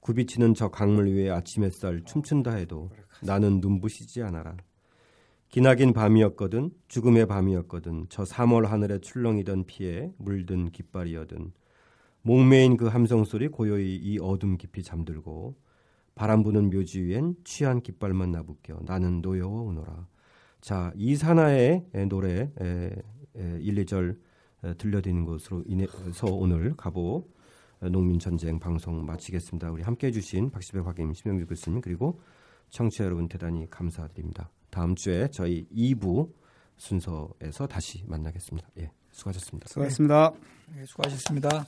굽이치는 저 강물 위에 아침 햇살 춤춘다 해도 나는 눈부시지 않아라 기나긴 밤이었거든 죽음의 밤이었거든 저 3월 하늘에 출렁이던 피에 물든 깃발이거든 목매인 그 함성 소리 고요히 이 어둠 깊이 잠들고 바람 부는 묘지 위엔 취한 깃발만 나부껴 나는 노여워오노라. 자, 에, 노래 에, 에, 1, 2절 에, 들려드리는 것으로 인해서 오늘 가보 에, 농민 전쟁 방송 마치겠습니다. 우리 함께 해 주신 박시백 확임 심영주 교수님 그리고 청취자 여러분 대단히 감사드립니다. 다음 주에 저희 2부 순서에서 다시 만나겠습니다. 예, 수고하셨습니다. 수고하셨습니다. 네, 수고하셨습니다.